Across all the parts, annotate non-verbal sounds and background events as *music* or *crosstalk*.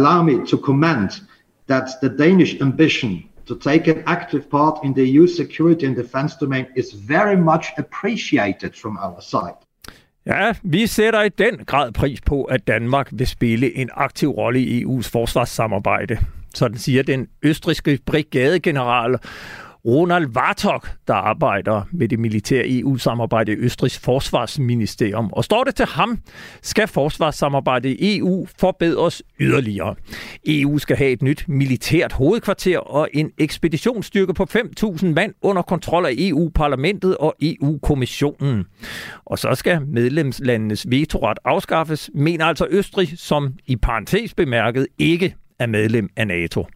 allow me to comment that the Danish ambition to take an active part in the EU security and defense domain is very much appreciated from our side. Ja, vi sætter i den grad pris på, at Danmark vil spille en aktiv rolle i EU's forsvarssamarbejde. Sådan siger den østriske brigadegeneral Ronald Vartok, der arbejder med det militære EU-samarbejde i Østrigs forsvarsministerium. Og står det til ham, skal forsvarssamarbejdet i EU forbedres yderligere. EU skal have et nyt militært hovedkvarter og en ekspeditionsstyrke på 5.000 mand under kontrol af EU-parlamentet og EU-kommissionen. Og så skal medlemslandenes vetoret afskaffes, mener altså Østrig, som i parentes bemærket ikke er medlem af NATO.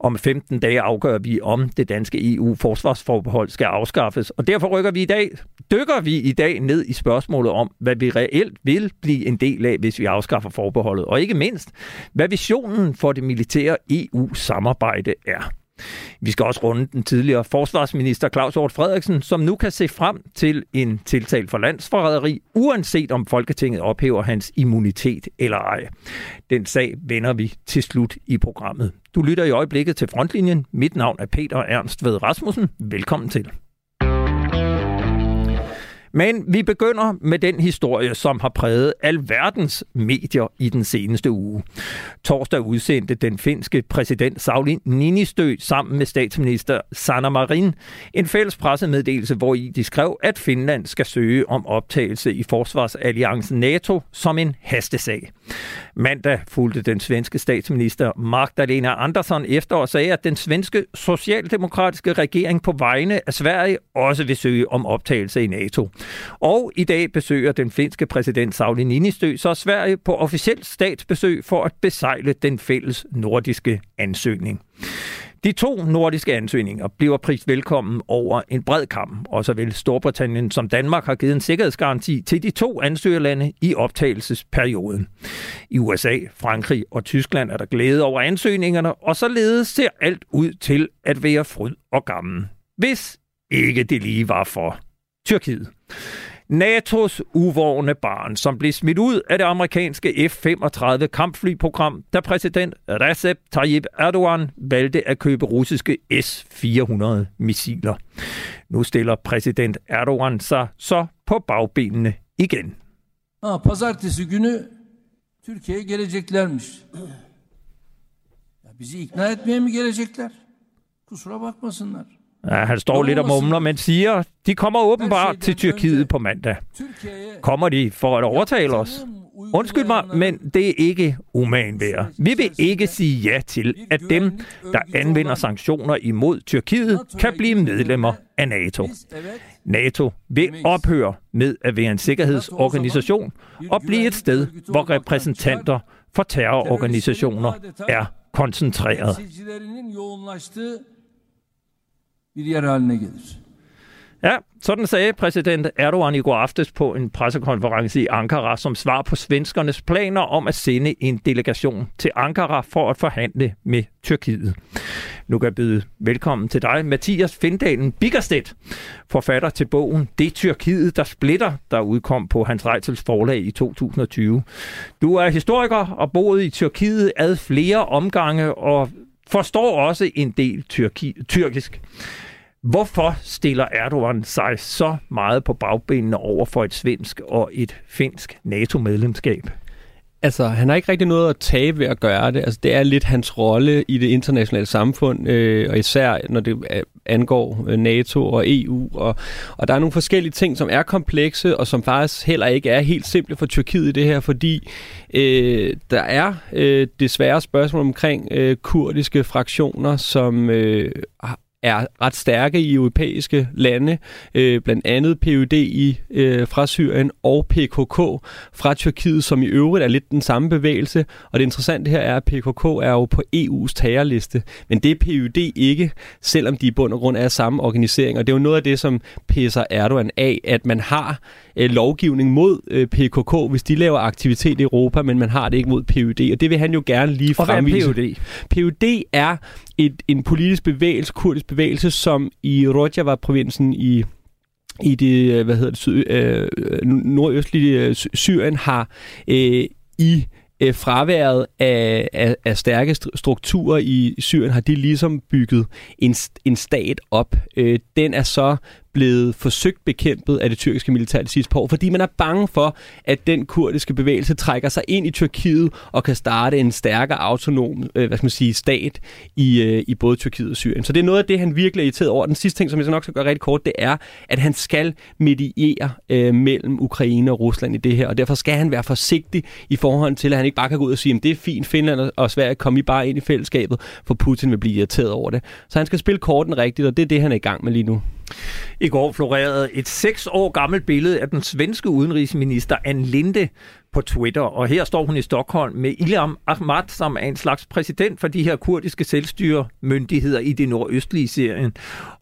Om 15 dage afgør vi, om det danske EU-forsvarsforbehold skal afskaffes. Og derfor rykker vi i dag, dykker vi i dag ned i spørgsmålet om, hvad vi reelt vil blive en del af, hvis vi afskaffer forbeholdet. Og ikke mindst, hvad visionen for det militære EU-samarbejde er. Vi skal også runde den tidligere forsvarsminister Claus Hort Frederiksen, som nu kan se frem til en tiltal for landsforræderi, uanset om Folketinget ophæver hans immunitet eller ej. Den sag vender vi til slut i programmet. Du lytter i øjeblikket til Frontlinjen. Mit navn er Peter Ernst Ved Rasmussen. Velkommen til. Men vi begynder med den historie, som har præget alverdens medier i den seneste uge. Torsdag udsendte den finske præsident Sauli Niinistö sammen med statsminister Sanna Marin en fælles pressemeddelelse, hvor i de skrev, at Finland skal søge om optagelse i forsvarsalliancen NATO som en hastesag. Mandag fulgte den svenske statsminister Magdalena Andersson efter og sagde, at den svenske socialdemokratiske regering på vegne af Sverige også vil søge om optagelse i NATO. Og i dag besøger den finske præsident Sauli Niinistö så Sverige på officielt statsbesøg for at besejle den fælles nordiske ansøgning. De to nordiske ansøgninger bliver prist velkommen over en bred kamp, og såvel Storbritannien som Danmark har givet en sikkerhedsgaranti til de to ansøgerlande i optagelsesperioden. I USA, Frankrig og Tyskland er der glæde over ansøgningerne, og således ser alt ud til at være fryd og gammel. Hvis ikke det lige var for Tyrkiet. NATO's uvågne barn, som blev smidt ud af det amerikanske F-35 kampflyprogram, da præsident Recep Tayyip Erdogan valgte at købe russiske S-400 missiler. Nu stiller præsident Erdogan sig så på bagbenene igen. Ha, pazartesi günü Türkiye'ye geleceklermiş. Ya bizi ikna etmeye mi gelecekler? Kusura bakmasınlar. Ja, han står lidt og mumler, men siger, de kommer åbenbart til Tyrkiet på mandag. Kommer de for at overtale os? Undskyld mig, men det er ikke umagen værd. Vi vil ikke sige ja til, at dem, der anvender sanktioner imod Tyrkiet, kan blive medlemmer af NATO. NATO vil ophøre med at være en sikkerhedsorganisation og blive et sted, hvor repræsentanter for terrororganisationer er koncentreret bir yer haline gelir. Ja, sådan sagde præsident Erdogan i går aftes på en pressekonference i Ankara som svar på svenskernes planer om at sende en delegation til Ankara for at forhandle med Tyrkiet. Nu kan jeg byde velkommen til dig, Mathias Findalen Biggerstedt, forfatter til bogen Det Tyrkiet, der splitter, der udkom på Hans Reitels forlag i 2020. Du er historiker og boet i Tyrkiet ad flere omgange og forstår også en del tyrki, tyrkisk. Hvorfor stiller Erdogan sig så meget på bagbenene over for et svensk og et finsk NATO-medlemskab? Altså, han har ikke rigtig noget at tabe ved at gøre det. Altså, det er lidt hans rolle i det internationale samfund, øh, og især når det øh, angår øh, NATO og EU. Og, og der er nogle forskellige ting, som er komplekse, og som faktisk heller ikke er helt simple for Tyrkiet i det her, fordi øh, der er øh, desværre spørgsmål omkring øh, kurdiske fraktioner, som øh, er ret stærke i europæiske lande, øh, blandt andet PUD i, øh, fra Syrien og PKK fra Tyrkiet, som i øvrigt er lidt den samme bevægelse. Og det interessante her er, at PKK er jo på EU's terrorliste, men det er PUD ikke, selvom de i bund og grund er samme organisering. Og det er jo noget af det, som pisser Erdogan af, at man har øh, lovgivning mod øh, PKK, hvis de laver aktivitet i Europa, men man har det ikke mod PUD. Og det vil han jo gerne lige fremvise. Og hvad er PUD? PUD er et, en politisk bevægelse, kurdisk bevægelse, som i Rojava-provinsen i i det, øh, hvad hedder det, syd, øh, øh nordøstlige øh, Syrien har øh, i øh, fraværet af, af, af stærke strukturer i Syrien, har de ligesom bygget en, en stat op. Øh, den er så blevet forsøgt bekæmpet af det tyrkiske militær de sidste par år, fordi man er bange for, at den kurdiske bevægelse trækker sig ind i Tyrkiet og kan starte en stærkere autonom øh, hvad skal man sige, stat i, øh, i både Tyrkiet og Syrien. Så det er noget af det, han virkelig er irriteret over. Den sidste ting, som jeg så nok skal gøre rigtig kort, det er, at han skal mediere øh, mellem Ukraine og Rusland i det her, og derfor skal han være forsigtig i forhold til, at han ikke bare kan gå ud og sige, at det er fint, Finland og Sverige, kom I bare ind i fællesskabet, for Putin vil blive irriteret over det. Så han skal spille korten rigtigt, og det er det, han er i gang med lige nu. I går florerede et seks år gammelt billede af den svenske udenrigsminister Ann Linde på Twitter, og her står hun i Stockholm med Ilham Ahmad, som er en slags præsident for de her kurdiske selvstyremyndigheder i det nordøstlige Syrien.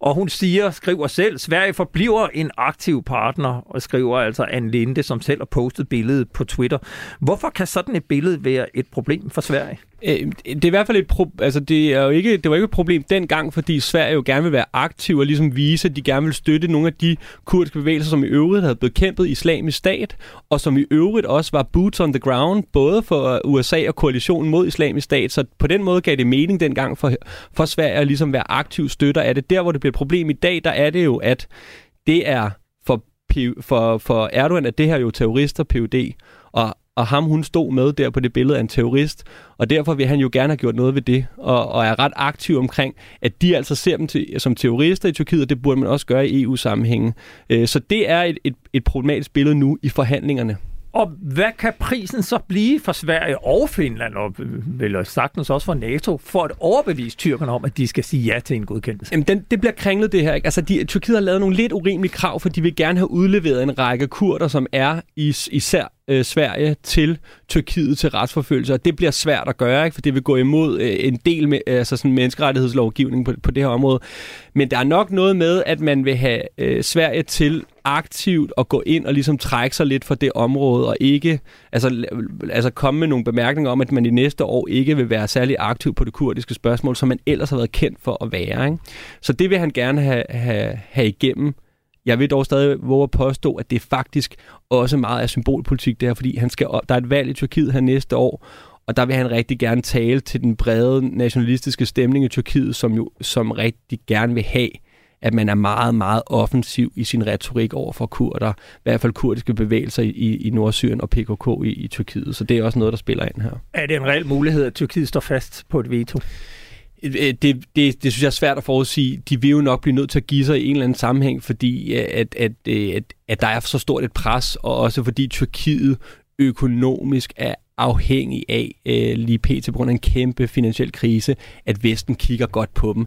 Og hun siger, skriver selv, Sverige forbliver en aktiv partner, og skriver altså Ann Linde, som selv har postet billedet på Twitter. Hvorfor kan sådan et billede være et problem for Sverige? Øh, det er i hvert fald et pro- altså det er jo ikke det var ikke et problem dengang, fordi Sverige jo gerne vil være aktiv og ligesom vise, at de gerne vil støtte nogle af de kurdiske bevægelser, som i øvrigt havde bekæmpet islamisk stat, og som i øvrigt også var boots on the ground, både for øh, USA og koalitionen mod islamisk stat. Så på den måde gav det mening dengang for, for Sverige at ligesom være aktiv støtter af det. Der, hvor det bliver et problem i dag, der er det jo, at det er for, for, for Erdogan, at det her jo terrorister, PUD, og ham hun stod med der på det billede af en terrorist, og derfor vil han jo gerne have gjort noget ved det, og, og er ret aktiv omkring, at de altså ser dem til, som terrorister i Tyrkiet, og det burde man også gøre i EU-sammenhænge. Øh, så det er et, et, et problematisk billede nu i forhandlingerne. Og hvad kan prisen så blive for Sverige og Finland, og vel sagtens også for NATO, for at overbevise tyrkerne om, at de skal sige ja til en godkendelse? Jamen, den, det bliver kringlet det her. Ikke? Altså, de, Tyrkiet har lavet nogle lidt urimelige krav, for de vil gerne have udleveret en række kurder, som er i, især øh, Sverige til Tyrkiet til retsforfølgelse, og det bliver svært at gøre, ikke? for det vil gå imod øh, en del med, altså sådan menneskerettighedslovgivning på, på det her område. Men der er nok noget med, at man vil have øh, Sverige til aktivt at gå ind og ligesom trække sig lidt fra det område, og ikke altså, altså komme med nogle bemærkninger om, at man i næste år ikke vil være særlig aktiv på det kurdiske spørgsmål, som man ellers har været kendt for at være. Ikke? Så det vil han gerne have, have, have igennem jeg vil dog stadig våge at påstå, at det faktisk også meget er symbolpolitik det her, fordi han skal op, der er et valg i Tyrkiet her næste år, og der vil han rigtig gerne tale til den brede nationalistiske stemning i Tyrkiet, som jo som rigtig gerne vil have, at man er meget, meget offensiv i sin retorik over for kurder, i hvert fald kurdiske bevægelser i, i Nordsyrien og PKK i, i Tyrkiet. Så det er også noget, der spiller ind her. Er det en reel mulighed, at Tyrkiet står fast på et veto? Øh, øh, det, det, det synes jeg er svært at forudsige. De vil jo nok blive nødt til at give sig i en eller anden sammenhæng, fordi øh, at, at, at, at der er så stort et pres, og også fordi Tyrkiet økonomisk er afhængig af øh, lige pt. på grund af en kæmpe finansiel krise, at Vesten kigger godt på dem.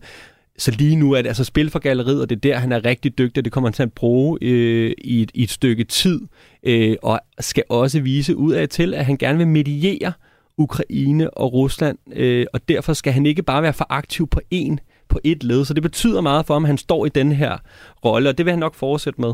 Så lige nu er det altså spil for galleriet, og det er der, han er rigtig dygtig, og det kommer han til at bruge øh, i, et, i et stykke tid, øh, og skal også vise ud af til, at han gerne vil mediere øh, Ukraine og Rusland, øh, og derfor skal han ikke bare være for aktiv på en på et led. Så det betyder meget for ham, at han står i den her rolle, og det vil han nok fortsætte med.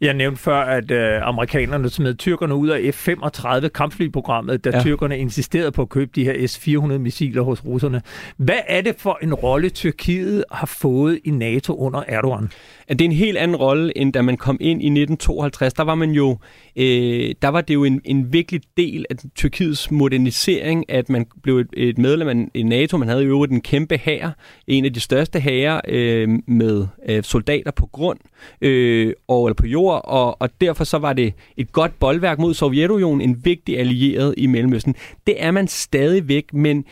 Jeg nævnte før, at øh, amerikanerne smed tyrkerne ud af F-35 kampflyprogrammet, da ja. tyrkerne insisterede på at købe de her S-400-missiler hos russerne. Hvad er det for en rolle, Tyrkiet har fået i NATO under Erdogan? Det er en helt anden rolle, end da man kom ind i 1952. Der var man jo, øh, der var det jo en, en vigtig del af Tyrkiets modernisering, at man blev et, et medlem af NATO. Man havde jo øvrigt en kæmpe hær, en af de største hære øh, med øh, soldater på grund øh, og eller på jord, og, og derfor så var det et godt boldværk mod Sovjetunionen, en vigtig allieret i Mellemøsten. Det er man stadigvæk, men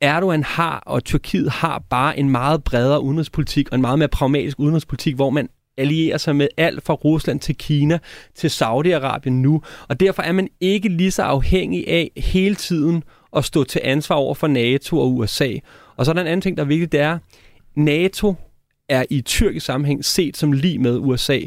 Erdogan har, og Tyrkiet har bare en meget bredere udenrigspolitik, og en meget mere pragmatisk udenrigspolitik, hvor man allierer sig med alt fra Rusland til Kina til Saudi-Arabien nu. Og derfor er man ikke lige så afhængig af hele tiden at stå til ansvar over for NATO og USA. Og så er der en anden ting, der er vigtigt, det er, NATO er i tyrkisk sammenhæng set som lige med USA.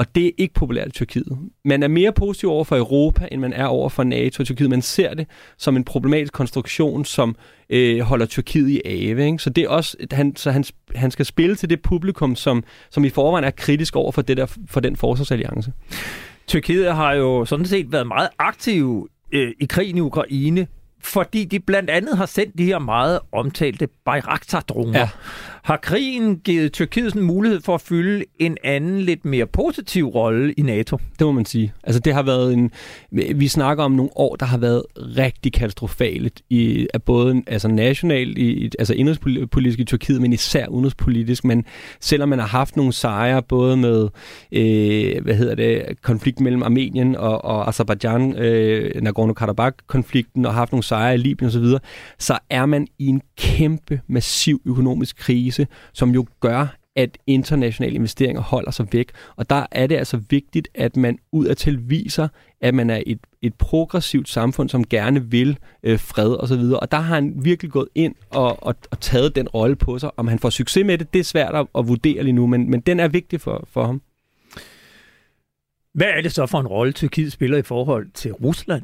Og det er ikke populært i Tyrkiet. Man er mere positiv over for Europa, end man er over for NATO og Tyrkiet. Man ser det som en problematisk konstruktion, som øh, holder Tyrkiet i ave. Ikke? Så det er også, han, så han, han skal spille til det publikum, som, som i forvejen er kritisk over for, det der, for den forsvarsalliance. Tyrkiet har jo sådan set været meget aktiv øh, i krigen i Ukraine, fordi de blandt andet har sendt de her meget omtalte Bayraktar-droner. Ja. Har krigen givet Tyrkiet en mulighed for at fylde en anden, lidt mere positiv rolle i NATO? Det må man sige. Altså det har været en... Vi snakker om nogle år, der har været rigtig katastrofale i, af både altså nationalt, i, altså indrigspolitisk i Tyrkiet, men især udenrigspolitisk. Men selvom man har haft nogle sejre, både med øh, hvad hedder det, konflikt mellem Armenien og, og Azerbaijan, øh, Nagorno-Karabakh-konflikten, og haft nogle sejre i Libyen osv., så, så er man i en kæmpe, massiv økonomisk krise, som jo gør, at internationale investeringer holder sig væk. Og der er det altså vigtigt, at man udadtil viser, at man er et, et progressivt samfund, som gerne vil øh, fred og så videre. Og der har han virkelig gået ind og, og, og taget den rolle på sig. Om han får succes med det, det er svært at, at vurdere lige nu, men, men den er vigtig for, for ham. Hvad er det så for en rolle, Tyrkiet spiller i forhold til Rusland?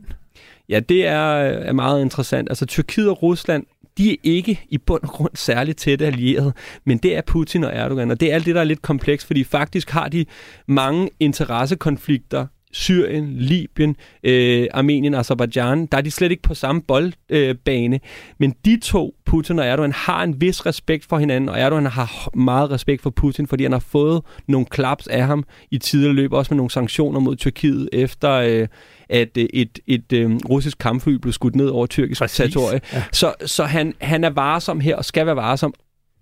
Ja, det er, er meget interessant. Altså Tyrkiet og Rusland de er ikke i bund og grund særligt tætte allierede, men det er Putin og Erdogan, og det er alt det, der er lidt komplekst, fordi faktisk har de mange interessekonflikter Syrien, Libyen, øh, Armenien, Azerbaijan, der er de slet ikke på samme boldbane. Øh, Men de to, Putin og Erdogan, har en vis respekt for hinanden, og Erdogan har meget respekt for Putin, fordi han har fået nogle klaps af ham i tidligere løb, også med nogle sanktioner mod Tyrkiet, efter øh, at øh, et, et, øh, russisk kampfly blev skudt ned over tyrkisk territorie. Ja. Så, så han, han er varsom her, og skal være varsom,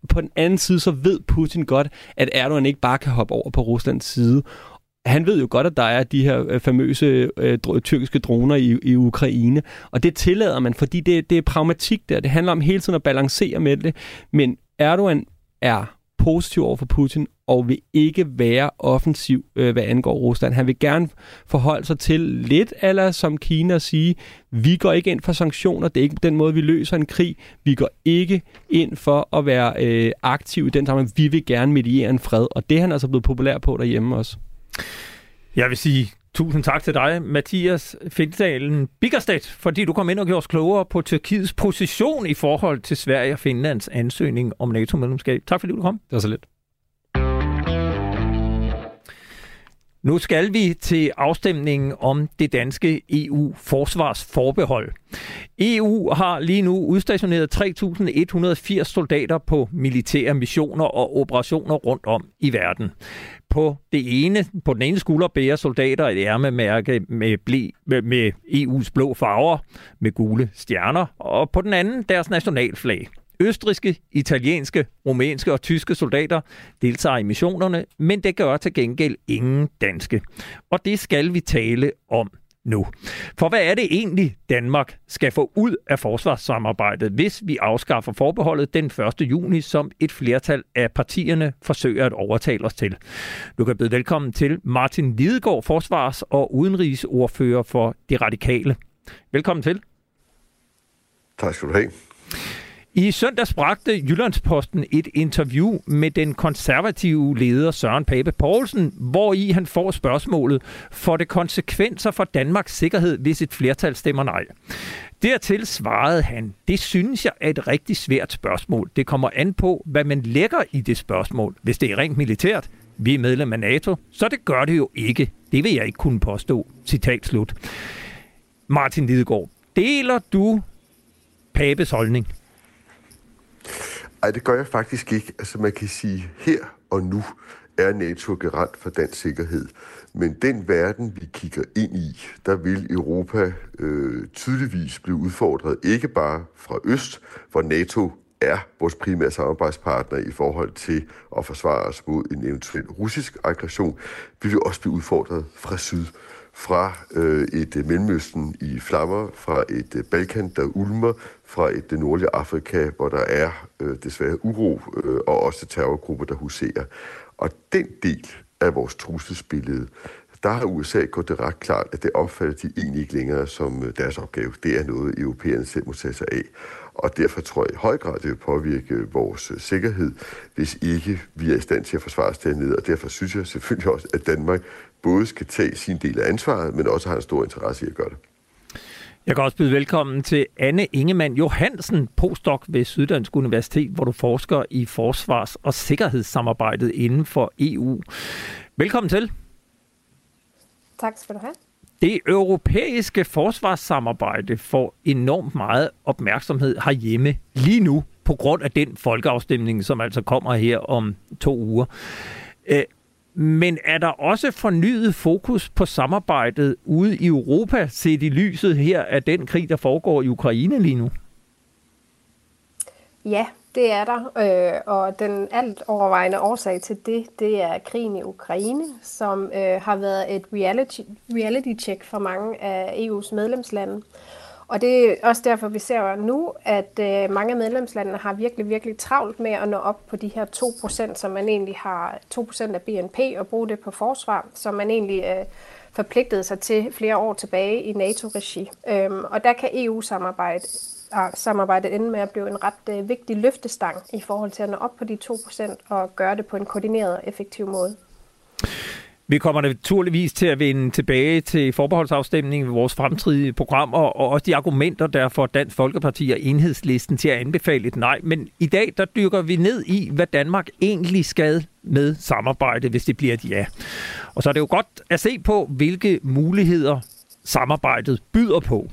på den anden side, så ved Putin godt, at Erdogan ikke bare kan hoppe over på Ruslands side han ved jo godt, at der er de her øh, famøse øh, tyrkiske droner i, i Ukraine, og det tillader man, fordi det, det er pragmatik der. Det handler om hele tiden at balancere med det, men Erdogan er positiv over for Putin, og vil ikke være offensiv, øh, hvad angår Rusland. Han vil gerne forholde sig til lidt, eller som Kina sige, vi går ikke ind for sanktioner, det er ikke den måde, vi løser en krig. Vi går ikke ind for at være øh, aktiv i den sammen. Vi vil gerne mediere en fred, og det er han altså blevet populær på derhjemme også. Jeg vil sige tusind tak til dig, Mathias Findsdalen Biggerstedt, fordi du kom ind og gjorde os klogere på Tyrkiets position i forhold til Sverige og Finlands ansøgning om NATO-medlemskab. Tak fordi du kom. Det var så lidt. Nu skal vi til afstemningen om det danske EU-forsvarsforbehold. EU har lige nu udstationeret 3.180 soldater på militære missioner og operationer rundt om i verden. På, det ene, på den ene skulder bærer soldater et ærmemærke med, ble, med EU's blå farver med gule stjerner, og på den anden deres nationalflag. Østriske, italienske, rumænske og tyske soldater deltager i missionerne, men det gør til gengæld ingen danske. Og det skal vi tale om nu. For hvad er det egentlig, Danmark skal få ud af forsvarssamarbejdet, hvis vi afskaffer forbeholdet den 1. juni, som et flertal af partierne forsøger at overtale os til? Du kan byde velkommen til Martin Lidegaard, forsvars- og udenrigsordfører for De Radikale. Velkommen til. Tak skal du have. I søndags bragte Jyllandsposten et interview med den konservative leder Søren Pape Poulsen, hvor i han får spørgsmålet, får det konsekvenser for Danmarks sikkerhed, hvis et flertal stemmer nej? Dertil svarede han, det synes jeg er et rigtig svært spørgsmål. Det kommer an på, hvad man lægger i det spørgsmål. Hvis det er rent militært, vi er medlem af NATO, så det gør det jo ikke. Det vil jeg ikke kunne påstå. Citat slut. Martin Lidegaard, deler du Papes holdning? Nej, det gør jeg faktisk ikke. Altså man kan sige, her og nu er NATO garant for dansk sikkerhed. Men den verden, vi kigger ind i, der vil Europa øh, tydeligvis blive udfordret, ikke bare fra øst, hvor NATO er vores primære samarbejdspartner i forhold til at forsvare os mod en eventuel russisk aggression, vil også blive udfordret fra syd fra øh, et øh, Mellemøsten i flammer, fra et øh, Balkan, der ulmer, fra et det nordlige Afrika, hvor der er øh, desværre uro øh, og også terrorgrupper, der huserer. Og den del af vores trusselsbillede, der har USA gjort det ret klart, at det opfatter de egentlig ikke længere som øh, deres opgave. Det er noget, europæerne selv må tage sig af. Og derfor tror jeg i høj grad, det vil påvirke vores øh, sikkerhed, hvis ikke vi er i stand til at forsvare os dernede. Og derfor synes jeg selvfølgelig også, at Danmark både skal tage sin del af ansvaret, men også har en stor interesse i at gøre det. Jeg kan også byde velkommen til Anne Ingemann Johansen, postdoc ved Syddansk Universitet, hvor du forsker i forsvars- og sikkerhedssamarbejdet inden for EU. Velkommen til. Tak skal du have. Det europæiske forsvarssamarbejde får enormt meget opmærksomhed herhjemme lige nu. på grund af den folkeafstemning, som altså kommer her om to uger. Men er der også fornyet fokus på samarbejdet ude i Europa, set i lyset her af den krig, der foregår i Ukraine lige nu? Ja, det er der, øh, og den alt overvejende årsag til det, det er krigen i Ukraine, som øh, har været et reality, reality check for mange af EU's medlemslande. Og det er også derfor, vi ser nu, at øh, mange af medlemslandene har virkelig, virkelig travlt med at nå op på de her 2%, som man egentlig har 2% af BNP og bruge det på forsvar, som man egentlig øh, forpligtede sig til flere år tilbage i NATO-regi. Øhm, og der kan EU-samarbejde samarbejdet ende med at blive en ret øh, vigtig løftestang i forhold til at nå op på de 2% og gøre det på en koordineret og effektiv måde. Vi kommer naturligvis til at vende tilbage til forbeholdsafstemningen ved vores fremtidige programmer, og også de argumenter, der får Dansk Folkeparti og Enhedslisten til at anbefale et nej. Men i dag, der dykker vi ned i, hvad Danmark egentlig skal med samarbejde, hvis det bliver et ja. Og så er det jo godt at se på, hvilke muligheder samarbejdet byder på.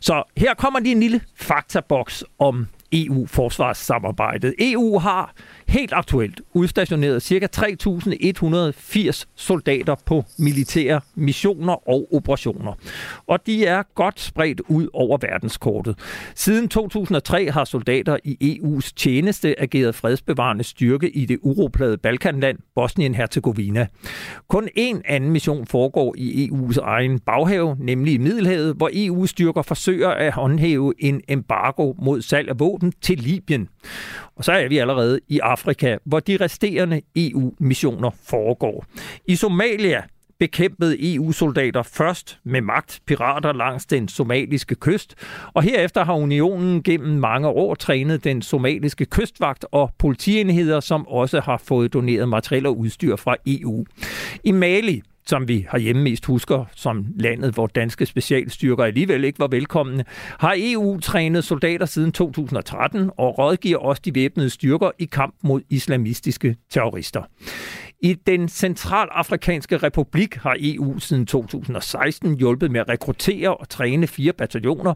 Så her kommer lige en lille faktaboks om EU-forsvarssamarbejdet. EU har helt aktuelt udstationeret ca. 3.180 soldater på militære missioner og operationer. Og de er godt spredt ud over verdenskortet. Siden 2003 har soldater i EU's tjeneste ageret fredsbevarende styrke i det uroplade Balkanland, Bosnien-Herzegovina. Kun en anden mission foregår i EU's egen baghave, nemlig i Middelhavet, hvor EU-styrker forsøger at håndhæve en embargo mod salg af våben til Libyen. Og så er vi allerede i Afrika, hvor de resterende EU-missioner foregår. I Somalia bekæmpede EU-soldater først med magt pirater langs den somaliske kyst, og herefter har unionen gennem mange år trænet den somaliske kystvagt og politienheder, som også har fået doneret materiel og udstyr fra EU. I Mali som vi har hjemme mest husker som landet, hvor danske specialstyrker alligevel ikke var velkomne, har EU trænet soldater siden 2013 og rådgiver også de væbnede styrker i kamp mod islamistiske terrorister. I den centralafrikanske republik har EU siden 2016 hjulpet med at rekruttere og træne fire bataljoner.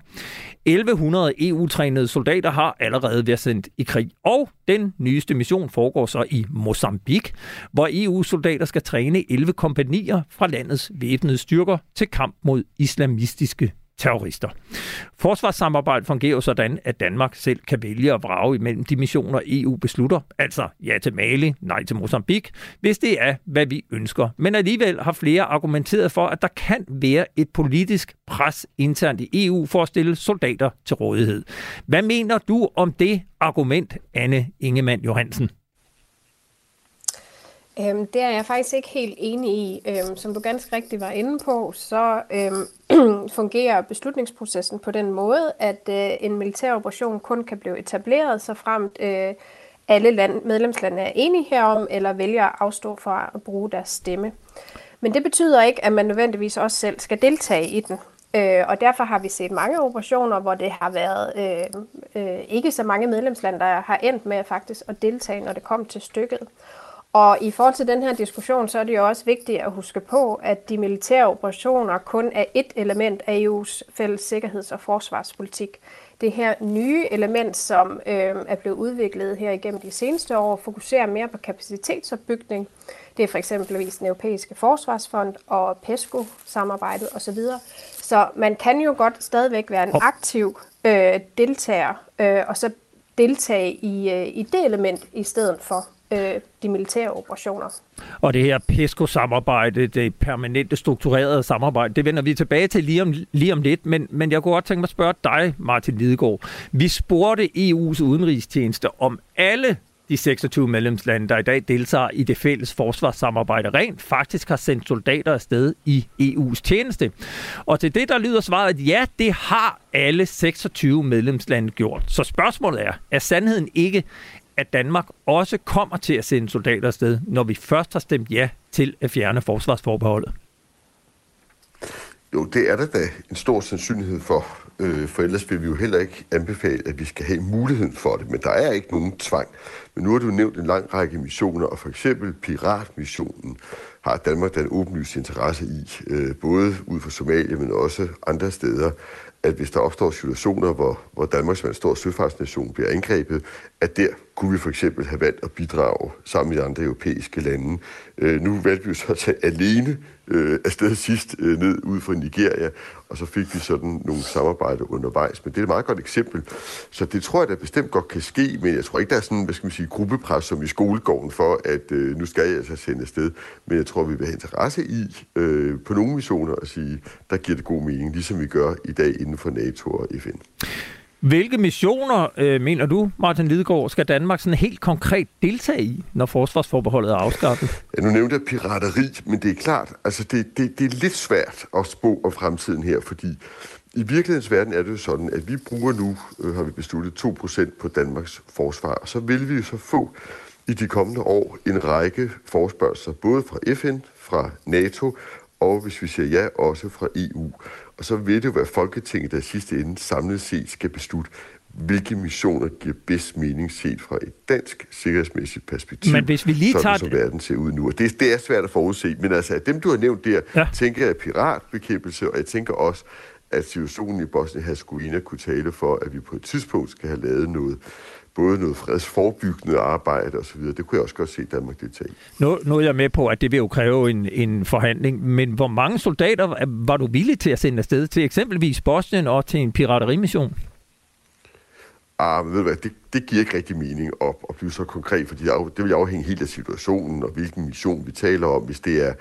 1100 EU-trænede soldater har allerede været sendt i krig. Og den nyeste mission foregår så i Mozambique, hvor EU-soldater skal træne 11 kompanier fra landets væbnede styrker til kamp mod islamistiske terrorister. Forsvarssamarbejdet fungerer sådan, at Danmark selv kan vælge at vrage imellem de missioner, EU beslutter, altså ja til Mali, nej til Mozambique, hvis det er, hvad vi ønsker. Men alligevel har flere argumenteret for, at der kan være et politisk pres internt i EU for at stille soldater til rådighed. Hvad mener du om det argument, Anne Ingemann Johansen? Øhm, det er jeg faktisk ikke helt enig i. Øhm, som du ganske rigtigt var inde på, så øhm, *clears throat* fungerer beslutningsprocessen på den måde, at øh, en militær operation kun kan blive etableret, så fremt øh, alle land, medlemslande er enige herom, eller vælger at afstå fra at bruge deres stemme. Men det betyder ikke, at man nødvendigvis også selv skal deltage i den. Øh, og derfor har vi set mange operationer, hvor det har været øh, øh, ikke så mange medlemslande, der har endt med faktisk at deltage, når det kom til stykket. Og i forhold til den her diskussion, så er det jo også vigtigt at huske på, at de militære operationer kun er et element af EU's fælles sikkerheds- og forsvarspolitik. Det her nye element, som øh, er blevet udviklet her igennem de seneste år, fokuserer mere på kapacitetsopbygning. Det er for eksempelvis den europæiske forsvarsfond og PESCO-samarbejdet osv. Så man kan jo godt stadigvæk være en aktiv øh, deltager, øh, og så deltage i, øh, i det element i stedet for øh, de militære operationer. Og det her PESCO-samarbejde, det permanente strukturerede samarbejde, det vender vi tilbage til lige om, lige om lidt, men, men jeg kunne godt tænke mig at spørge dig, Martin Lidegaard. Vi spurgte EU's udenrigstjeneste om alle de 26 medlemslande, der i dag deltager i det fælles forsvarssamarbejde, rent faktisk har sendt soldater afsted i EU's tjeneste. Og til det, der lyder svaret, at ja, det har alle 26 medlemslande gjort. Så spørgsmålet er, er sandheden ikke, at Danmark også kommer til at sende soldater afsted, når vi først har stemt ja til at fjerne forsvarsforbeholdet? Jo, det er der da en stor sandsynlighed for, øh, for ellers vil vi jo heller ikke anbefale, at vi skal have muligheden for det. Men der er ikke nogen tvang. Men nu har du nævnt en lang række missioner, og for eksempel Piratmissionen har Danmark den en interesse i, øh, både ud for Somalia, men også andre steder, at hvis der opstår situationer, hvor, hvor Danmark som en stor søfartsnation bliver angrebet, at der kunne vi for eksempel have valgt at bidrage sammen med andre europæiske lande. Øh, nu valgte vi jo så at tage alene øh, afsted sidst øh, ned ud fra Nigeria, og så fik vi sådan nogle samarbejder undervejs. Men det er et meget godt eksempel. Så det tror jeg da bestemt godt kan ske, men jeg tror ikke, der er sådan, hvad skal man sige, gruppepres som i skolegården for, at øh, nu skal jeg altså sende afsted. Men jeg tror, vi vil have interesse i øh, på nogle missioner at sige, der giver det god mening, ligesom vi gør i dag inden for NATO og FN. Hvilke missioner, øh, mener du, Martin Lidegaard, skal Danmark sådan helt konkret deltage i, når forsvarsforbeholdet er afskaffet? Ja, nu nævnte jeg pirateri, men det er klart, altså det, det, det er lidt svært at spå om fremtiden her, fordi i virkelighedens verden er det jo sådan, at vi bruger nu, øh, har vi besluttet, 2% på Danmarks forsvar, og så vil vi jo så få i de kommende år en række forspørgseler, både fra FN, fra NATO, og hvis vi siger ja, også fra EU. Og så vil det jo være Folketinget, der sidste ende samlet set skal beslutte, hvilke missioner giver bedst mening set fra et dansk sikkerhedsmæssigt perspektiv, men hvis vi lige sådan tager som verden ser ud nu. Og det, det er svært at forudse, men altså, dem, du har nævnt der, ja. tænker jeg piratbekæmpelse, og jeg tænker også, at situationen i Bosnien-Herzegovina kunne tale for, at vi på et tidspunkt skal have lavet noget både noget fredsforbyggende arbejde osv. Det kunne jeg også godt se Danmark deltage i. Nu, nu er jeg med på, at det vil jo kræve en, en forhandling, men hvor mange soldater var du villig til at sende afsted til eksempelvis Bosnien og til en piraterimission? Ah, men ved du hvad, det, det giver ikke rigtig mening at, at blive så konkret, fordi det vil afhænge helt af situationen og hvilken mission vi taler om. Hvis det er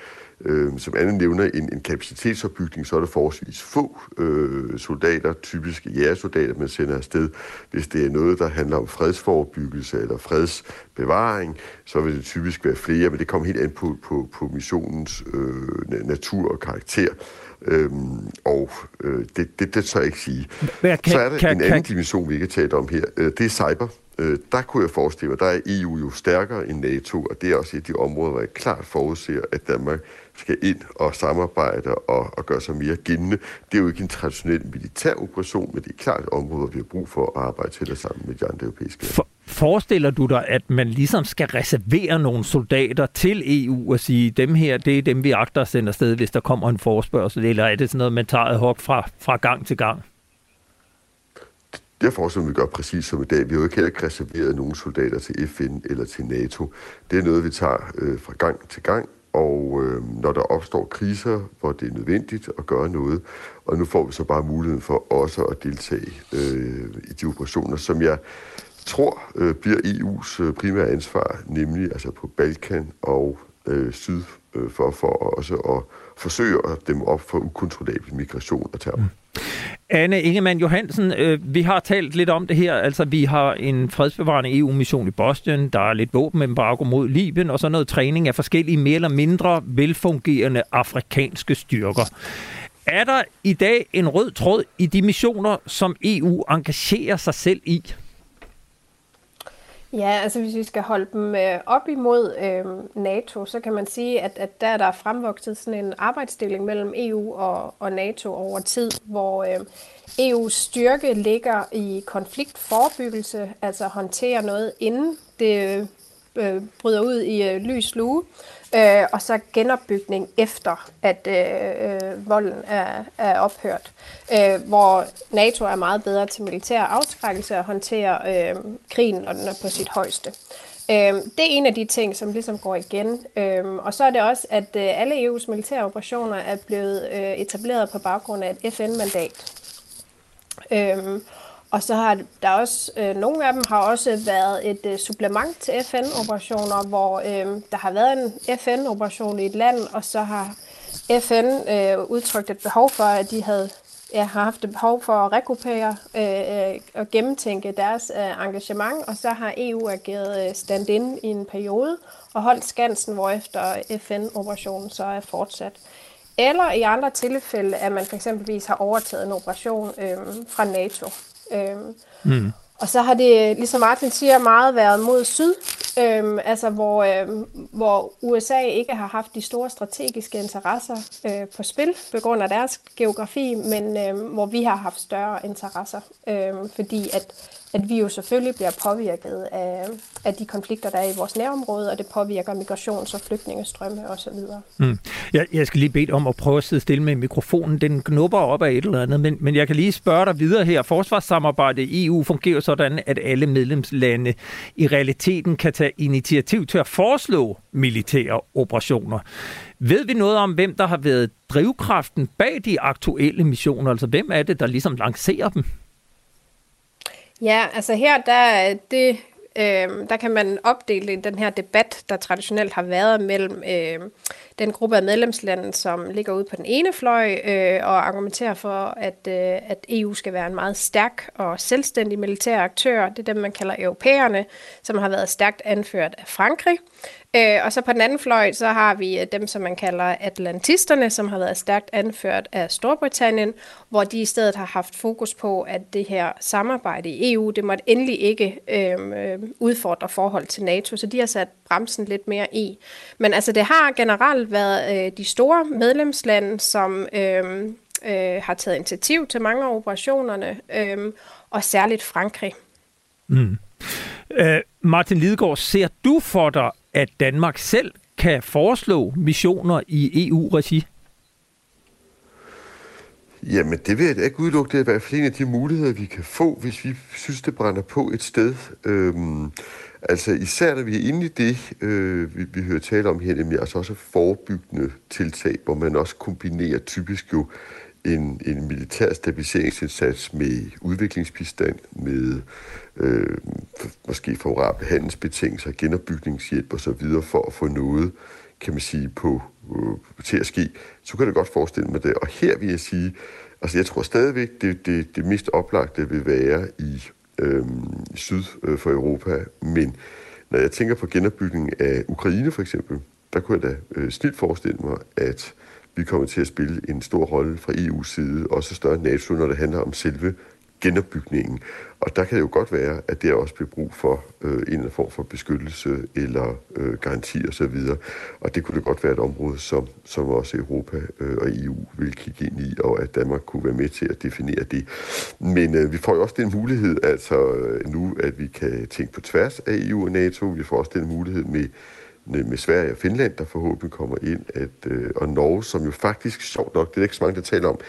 Øh, som andet nævner, en, en kapacitetsopbygning, så er det forholdsvis få øh, soldater, typisk jægersoldater, man sender afsted. Hvis det er noget, der handler om fredsforebyggelse eller fredsbevaring, så vil det typisk være flere, men det kommer helt an på, på, på missionens øh, natur og karakter. Øhm, og øh, det, det, det tør jeg ikke sige. Kan, så er der kan, en anden kan... dimension, vi ikke har talt om her. Øh, det er cyber. Øh, der kunne jeg forestille mig, der er EU jo stærkere end NATO, og det er også et af de områder, hvor jeg klart forudser, at Danmark skal ind og samarbejde og, og gøre sig mere gældende. Det er jo ikke en traditionel militær operation, men det er klart et område, hvor vi har brug for at arbejde til sammen med de andre europæiske for, Forestiller du dig, at man ligesom skal reservere nogle soldater til EU og sige, dem her, det er dem, vi agter at sende afsted, hvis der kommer en forespørgsel, eller er det sådan noget, man tager ad hoc fra, fra gang til gang? Det er vi gør præcis som i dag. Vi har jo ikke heller ikke reserveret nogen soldater til FN eller til NATO. Det er noget, vi tager øh, fra gang til gang, og øh, når der opstår kriser, hvor det er nødvendigt at gøre noget, og nu får vi så bare muligheden for også at deltage øh, i de operationer, som jeg tror øh, bliver EU's øh, primære ansvar, nemlig altså på Balkan og øh, syd øh, for, for også at forsøge at dæmme op for ukontrollabel migration og terror. Mm. Anne Ingemann Johansen, øh, vi har talt lidt om det her. Altså, vi har en fredsbevarende EU-mission i Boston, der er lidt våbenembargo mod Libyen, og så noget træning af forskellige mere eller mindre velfungerende afrikanske styrker. Er der i dag en rød tråd i de missioner, som EU engagerer sig selv i? Ja, altså hvis vi skal holde dem øh, op imod øh, NATO, så kan man sige, at, at der er der fremvokset sådan en arbejdsdeling mellem EU og, og NATO over tid, hvor øh, EU's styrke ligger i konfliktforebyggelse, altså håndtere noget inden det øh, bryder ud i øh, lys lue, øh, og så genopbygning efter, at øh, øh, volden er, er ophørt. Øh, hvor NATO er meget bedre til militær afskrækkelse og håndtere øh, krigen, når den er på sit højeste. Øh, det er en af de ting, som ligesom går igen. Øh, og så er det også, at øh, alle EU's militære operationer er blevet øh, etableret på baggrund af et FN-mandat. Øh, og så har der også, øh, nogle af dem har også været et øh, supplement til FN-operationer, hvor øh, der har været en FN-operation i et land, og så har FN øh, udtrykt et behov for, at de havde ja, har haft et behov for at rekupere øh, øh, og gennemtænke deres øh, engagement, og så har EU ageret øh, stand-in i en periode og holdt skansen, hvorefter FN-operationen så er fortsat. Eller i andre tilfælde, at man for eksempelvis har overtaget en operation øh, fra NATO. Øhm, mm. Og så har det, ligesom Martin siger, meget været mod syd, øhm, altså hvor, øhm, hvor USA ikke har haft de store strategiske interesser øh, på spil på grund af deres geografi, men øhm, hvor vi har haft større interesser, øhm, fordi at, at vi jo selvfølgelig bliver påvirket af, af de konflikter, der er i vores nærområde, og det påvirker migrations- og flygtningestrømme osv. Mm. Jeg, jeg skal lige bede om at prøve at sidde stille med mikrofonen. Den knupper op af et eller andet, men, men jeg kan lige spørge dig videre her. Forsvarssamarbejdet i EU fungerer sådan, at alle medlemslande i realiteten kan tage initiativ til at foreslå militære operationer. Ved vi noget om, hvem der har været drivkraften bag de aktuelle missioner? Altså, hvem er det, der ligesom lancerer dem? Ja, altså her, der, det, øh, der kan man opdele den her debat, der traditionelt har været mellem øh, den gruppe af medlemslande, som ligger ude på den ene fløj øh, og argumenterer for, at, øh, at EU skal være en meget stærk og selvstændig militær aktør. Det er dem, man kalder europæerne, som har været stærkt anført af Frankrig. Øh, og så på den anden fløj, så har vi øh, dem, som man kalder atlantisterne, som har været stærkt anført af Storbritannien, hvor de i stedet har haft fokus på, at det her samarbejde i EU, det måtte endelig ikke øhm, øh, udfordre forhold til NATO, så de har sat bremsen lidt mere i. Men altså, det har generelt været øh, de store medlemslande, som øh, øh, har taget initiativ til mange af operationerne, øh, og særligt Frankrig. Mm. Øh, Martin Lidegaard, ser du for dig, at Danmark selv kan foreslå missioner i EU-regi? Jamen, det vil jeg da ikke udelukke. Det er i hvert fald en af de muligheder, vi kan få, hvis vi synes, det brænder på et sted. Øhm, altså især når vi er inde i det, øh, vi, vi hører tale om her, nemlig altså også forebyggende tiltag, hvor man også kombinerer typisk jo en, en militær stabiliseringsindsats med udviklingsbistand, med øh, måske favorable handelsbetingelser, genopbygningshjælp osv. for at få noget, kan man sige, på, øh, til at ske, så kan jeg godt forestille mig det. Og her vil jeg sige, altså jeg tror stadigvæk, det, det, det mest oplagte vil være i øh, syd øh, for Europa, men når jeg tænker på genopbygningen af Ukraine for eksempel, der kunne jeg da øh, snilt forestille mig, at vi kommer til at spille en stor rolle fra EU's side, også større NATO, når det handler om selve genopbygningen. Og der kan det jo godt være, at det også bliver brug for øh, en eller anden form for beskyttelse eller øh, garanti osv. Og, og det kunne det godt være et område, som, som også Europa øh, og EU vil kigge ind i, og at Danmark kunne være med til at definere det. Men øh, vi får jo også den mulighed, altså øh, nu, at vi kan tænke på tværs af EU og NATO. Vi får også den mulighed med med Sverige og Finland, der forhåbentlig kommer ind, at, øh, og Norge, som jo faktisk, sjovt nok, det er ikke så mange, der taler om,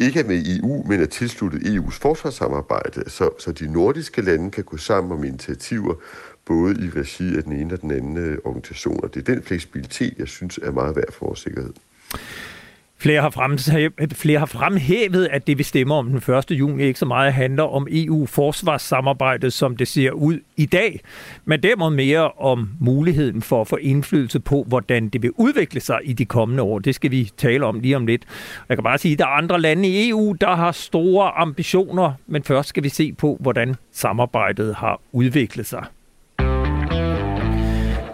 ikke er med i EU, men er tilsluttet EU's forsvarssamarbejde, så, så de nordiske lande kan gå sammen om initiativer, både i regi af den ene og den anden øh, organisation, og det er den fleksibilitet, jeg synes er meget værd for vores sikkerhed. Flere har, fremhævet, *laughs* flere har fremhævet, at det vi stemmer om den 1. juni ikke så meget handler om EU-forsvarssamarbejdet, som det ser ud i dag, men derimod mere om muligheden for at få indflydelse på, hvordan det vil udvikle sig i de kommende år. Det skal vi tale om lige om lidt. Jeg kan bare sige, at der er andre lande i EU, der har store ambitioner, men først skal vi se på, hvordan samarbejdet har udviklet sig.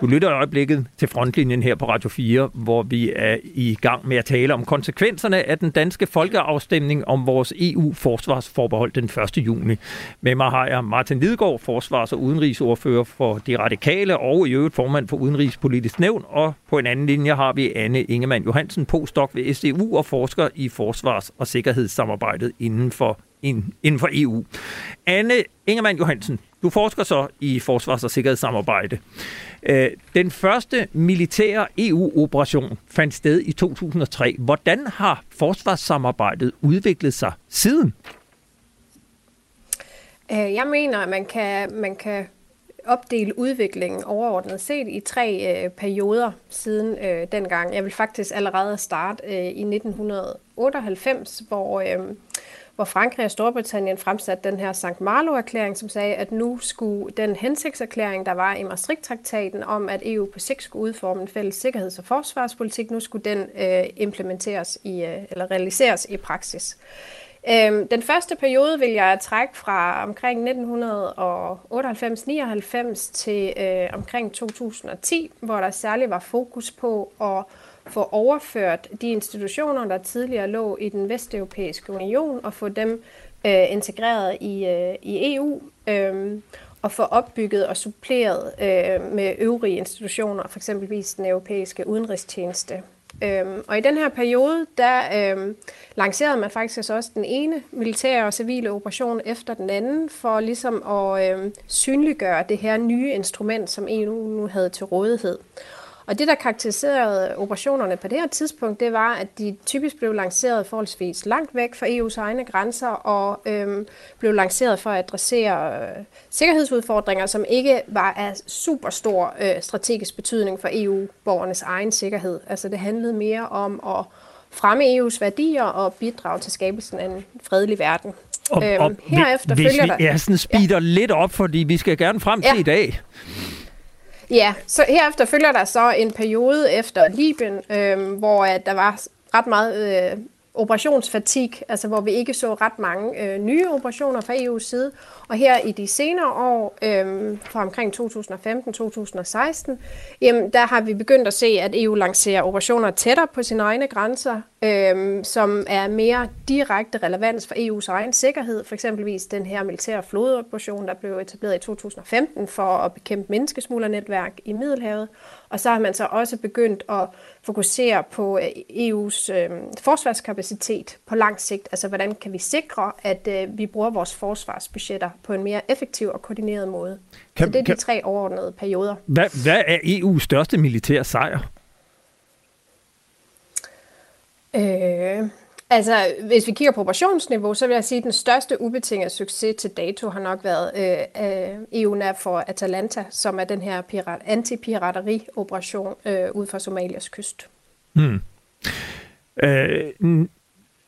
Du lytter i øjeblikket til frontlinjen her på Radio 4, hvor vi er i gang med at tale om konsekvenserne af den danske folkeafstemning om vores EU-forsvarsforbehold den 1. juni. Med mig har jeg Martin Lidegaard, forsvars- og udenrigsordfører for De Radikale og i øvrigt formand for Udenrigspolitisk Nævn. Og på en anden linje har vi Anne Ingemann Johansen, postdoc ved SDU og forsker i forsvars- og sikkerhedssamarbejdet inden for inden for EU. Anne Ingemann Johansen, du forsker så i forsvars- og sikkerhedssamarbejde. Øh, den første militære EU-operation fandt sted i 2003. Hvordan har forsvarssamarbejdet udviklet sig siden? Øh, jeg mener, at man kan, man kan opdele udviklingen overordnet set i tre øh, perioder siden øh, dengang. Jeg vil faktisk allerede starte øh, i 1998, hvor øh, hvor Frankrig og Storbritannien fremsatte den her St. Malo-erklæring, som sagde, at nu skulle den hensigtserklæring, der var i Maastricht-traktaten om, at EU på sigt skulle udforme en fælles sikkerheds- og forsvarspolitik, nu skulle den øh, implementeres i, øh, eller realiseres i praksis. Øhm, den første periode vil jeg trække fra omkring 1998-99 til øh, omkring 2010, hvor der særligt var fokus på at få overført de institutioner, der tidligere lå i den vesteuropæiske union, og få dem øh, integreret i, øh, i EU, øh, og få opbygget og suppleret øh, med øvrige institutioner, f.eks. den europæiske udenrigstjeneste. Øhm, og i den her periode, der øhm, lancerede man faktisk også den ene militære og civile operation efter den anden, for ligesom at øhm, synliggøre det her nye instrument, som EU nu havde til rådighed. Og det, der karakteriserede operationerne på det her tidspunkt, det var, at de typisk blev lanceret forholdsvis langt væk fra EU's egne grænser og øhm, blev lanceret for at adressere øh, sikkerhedsudfordringer, som ikke var af super stor øh, strategisk betydning for EU-borgernes egen sikkerhed. Altså det handlede mere om at fremme EU's værdier og bidrage til skabelsen af en fredelig verden. Og, øhm, og herefter hvis følger vi, der... Ja, sådan speeder ja. lidt op, fordi vi skal gerne frem til ja. i dag. Ja, så herefter følger der så en periode efter Libyen, øh, hvor at der var ret meget øh, operationsfatig, altså hvor vi ikke så ret mange øh, nye operationer fra EU's side. Og her i de senere år, øh, fra omkring 2015-2016, jamen, der har vi begyndt at se, at EU lancerer operationer tættere på sine egne grænser, øh, som er mere direkte relevans for EU's egen sikkerhed. For eksempelvis den her militære flodoperation, der blev etableret i 2015 for at bekæmpe menneskesmuglernetværk i Middelhavet. Og så har man så også begyndt at fokusere på øh, EU's øh, forsvarskapacitet på lang sigt. Altså hvordan kan vi sikre, at øh, vi bruger vores forsvarsbudgetter på en mere effektiv og koordineret måde. Kan, så det er kan, de tre overordnede perioder. Hvad, hvad er EU's største militære sejr? Øh, altså, hvis vi kigger på operationsniveau, så vil jeg sige, at den største ubetingede succes til dato har nok været øh, øh EU for Atalanta, som er den her pirat, anti-pirateri-operation øh, ud for Somalias kyst. Hmm. Øh,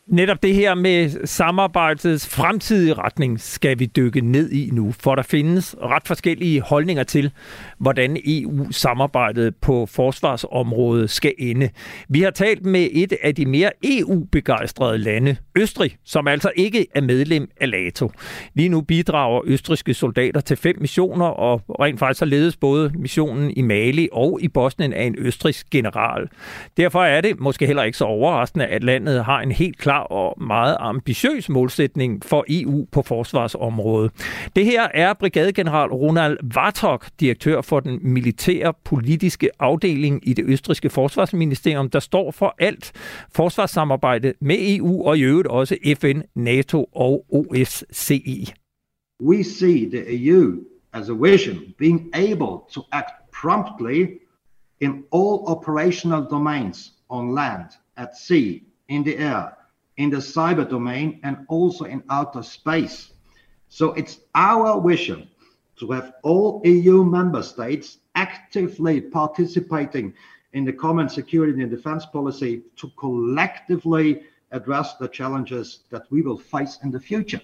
Netop det her med samarbejdets fremtidige retning skal vi dykke ned i nu, for der findes ret forskellige holdninger til, hvordan EU-samarbejdet på forsvarsområdet skal ende. Vi har talt med et af de mere EU-begejstrede lande, Østrig, som altså ikke er medlem af NATO. Lige nu bidrager østriske soldater til fem missioner, og rent faktisk har ledes både missionen i Mali og i Bosnien af en østrisk general. Derfor er det måske heller ikke så overraskende, at landet har en helt klar og meget ambitiøs målsætning for EU på forsvarsområdet. Det her er brigadegeneral Ronald Vartok, direktør for den militære politiske afdeling i det østriske forsvarsministerium, der står for alt forsvarssamarbejde med EU og i øvrigt også FN, NATO og OSCE. We see the EU as a vision being able to act promptly in all operational domains on land, at sea, in the air, in the cyber domain and also in outer space. So it's our vision to have all EU member states actively participating in the common security and defense policy to collectively address the challenges that we will face in the future.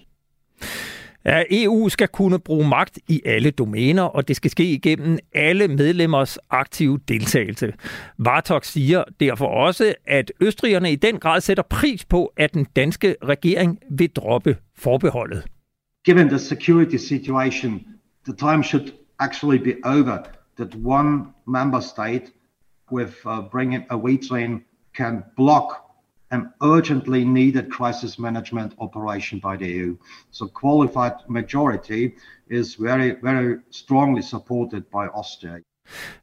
Ja, EU skal kunne bruge magt i alle domæner, og det skal ske igennem alle medlemmers aktive deltagelse. Vartok siger derfor også, at østrigerne i den grad sætter pris på, at den danske regering vil droppe forbeholdet. Given the security situation, the time should actually be over that one member state with uh, bringing a weight train can block an urgently needed crisis management operation by the EU. So qualified majority is very, very strongly supported by Austria.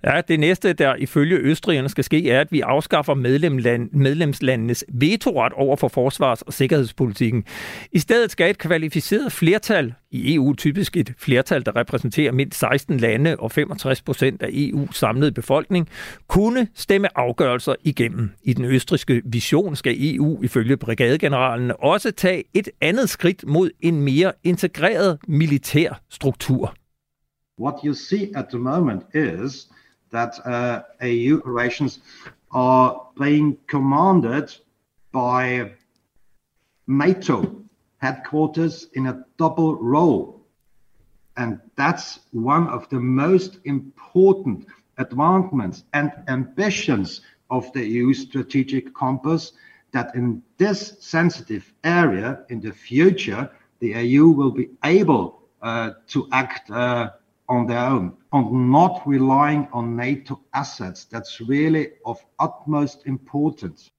Ja, det næste, der ifølge østrigerne skal ske, er, at vi afskaffer medlemland, medlemslandenes vetoret over for forsvars- og sikkerhedspolitikken. I stedet skal et kvalificeret flertal, i EU typisk et flertal, der repræsenterer mindst 16 lande og 65 procent af EU's samlede befolkning, kunne stemme afgørelser igennem. I den østriske vision skal EU ifølge brigadegeneralen også tage et andet skridt mod en mere integreret militær struktur. What you see at the moment is that uh, EU operations are being commanded by NATO headquarters in a double role. And that's one of the most important advancements and ambitions of the EU strategic compass that in this sensitive area in the future, the EU will be able uh, to act uh, on their own and not relying on NATO assets. That's really of utmost importance.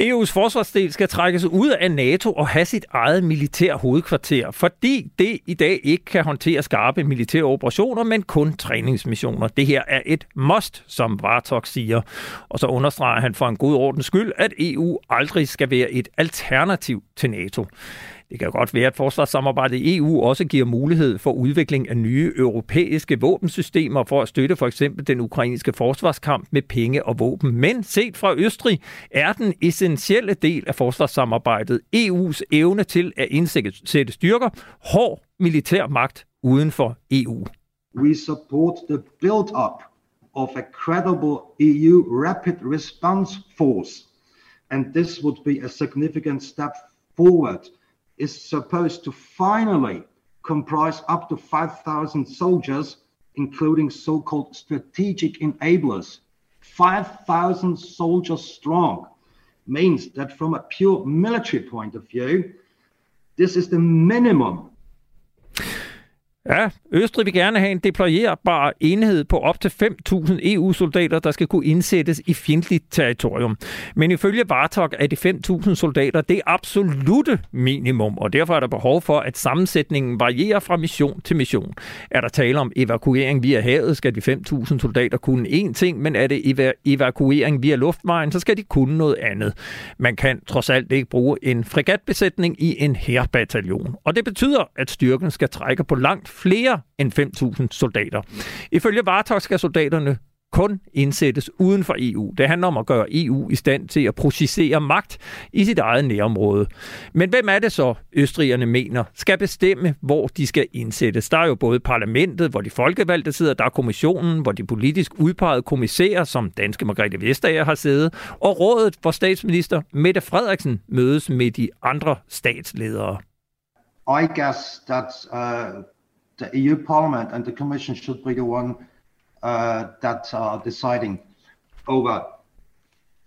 EU's forsvarsdel skal trækkes ud af NATO og have sit eget militær hovedkvarter, fordi det i dag ikke kan håndtere skarpe militære operationer, men kun træningsmissioner. Det her er et must, som Vartok siger. Og så understreger han for en god ordens skyld, at EU aldrig skal være et alternativ til NATO. Det kan godt være, at forsvarssamarbejdet i EU også giver mulighed for udvikling af nye europæiske våbensystemer for at støtte for eksempel den ukrainske forsvarskamp med penge og våben. Men set fra Østrig er den essentielle del af forsvarssamarbejdet EU's evne til at indsætte styrker hård militær magt uden for EU. We support the build-up of a credible EU rapid response force, and this would be a significant step forward – is supposed to finally comprise up to 5,000 soldiers, including so called strategic enablers. 5,000 soldiers strong means that from a pure military point of view, this is the minimum Østrig vil gerne have en deployerbar enhed på op til 5.000 EU-soldater, der skal kunne indsættes i fjendtligt territorium. Men ifølge Bartok er de 5.000 soldater det absolute minimum, og derfor er der behov for, at sammensætningen varierer fra mission til mission. Er der tale om evakuering via havet, skal de 5.000 soldater kunne én ting, men er det evakuering via luftvejen, så skal de kunne noget andet. Man kan trods alt ikke bruge en fregatbesætning i en hærbataljon, og det betyder, at styrken skal trække på langt flere end 5.000 soldater. Ifølge Vartok skal soldaterne kun indsættes uden for EU. Det handler om at gøre EU i stand til at processere magt i sit eget nærområde. Men hvem er det så, østrigerne mener, skal bestemme, hvor de skal indsættes? Der er jo både parlamentet, hvor de folkevalgte sidder, der er kommissionen, hvor de politisk udpegede kommissærer, som danske Margrethe Vestager har siddet, og rådet, hvor statsminister Mette Frederiksen mødes med de andre statsledere. I guess that uh, the EU Parliament and the Commission should be the one uh, that are deciding over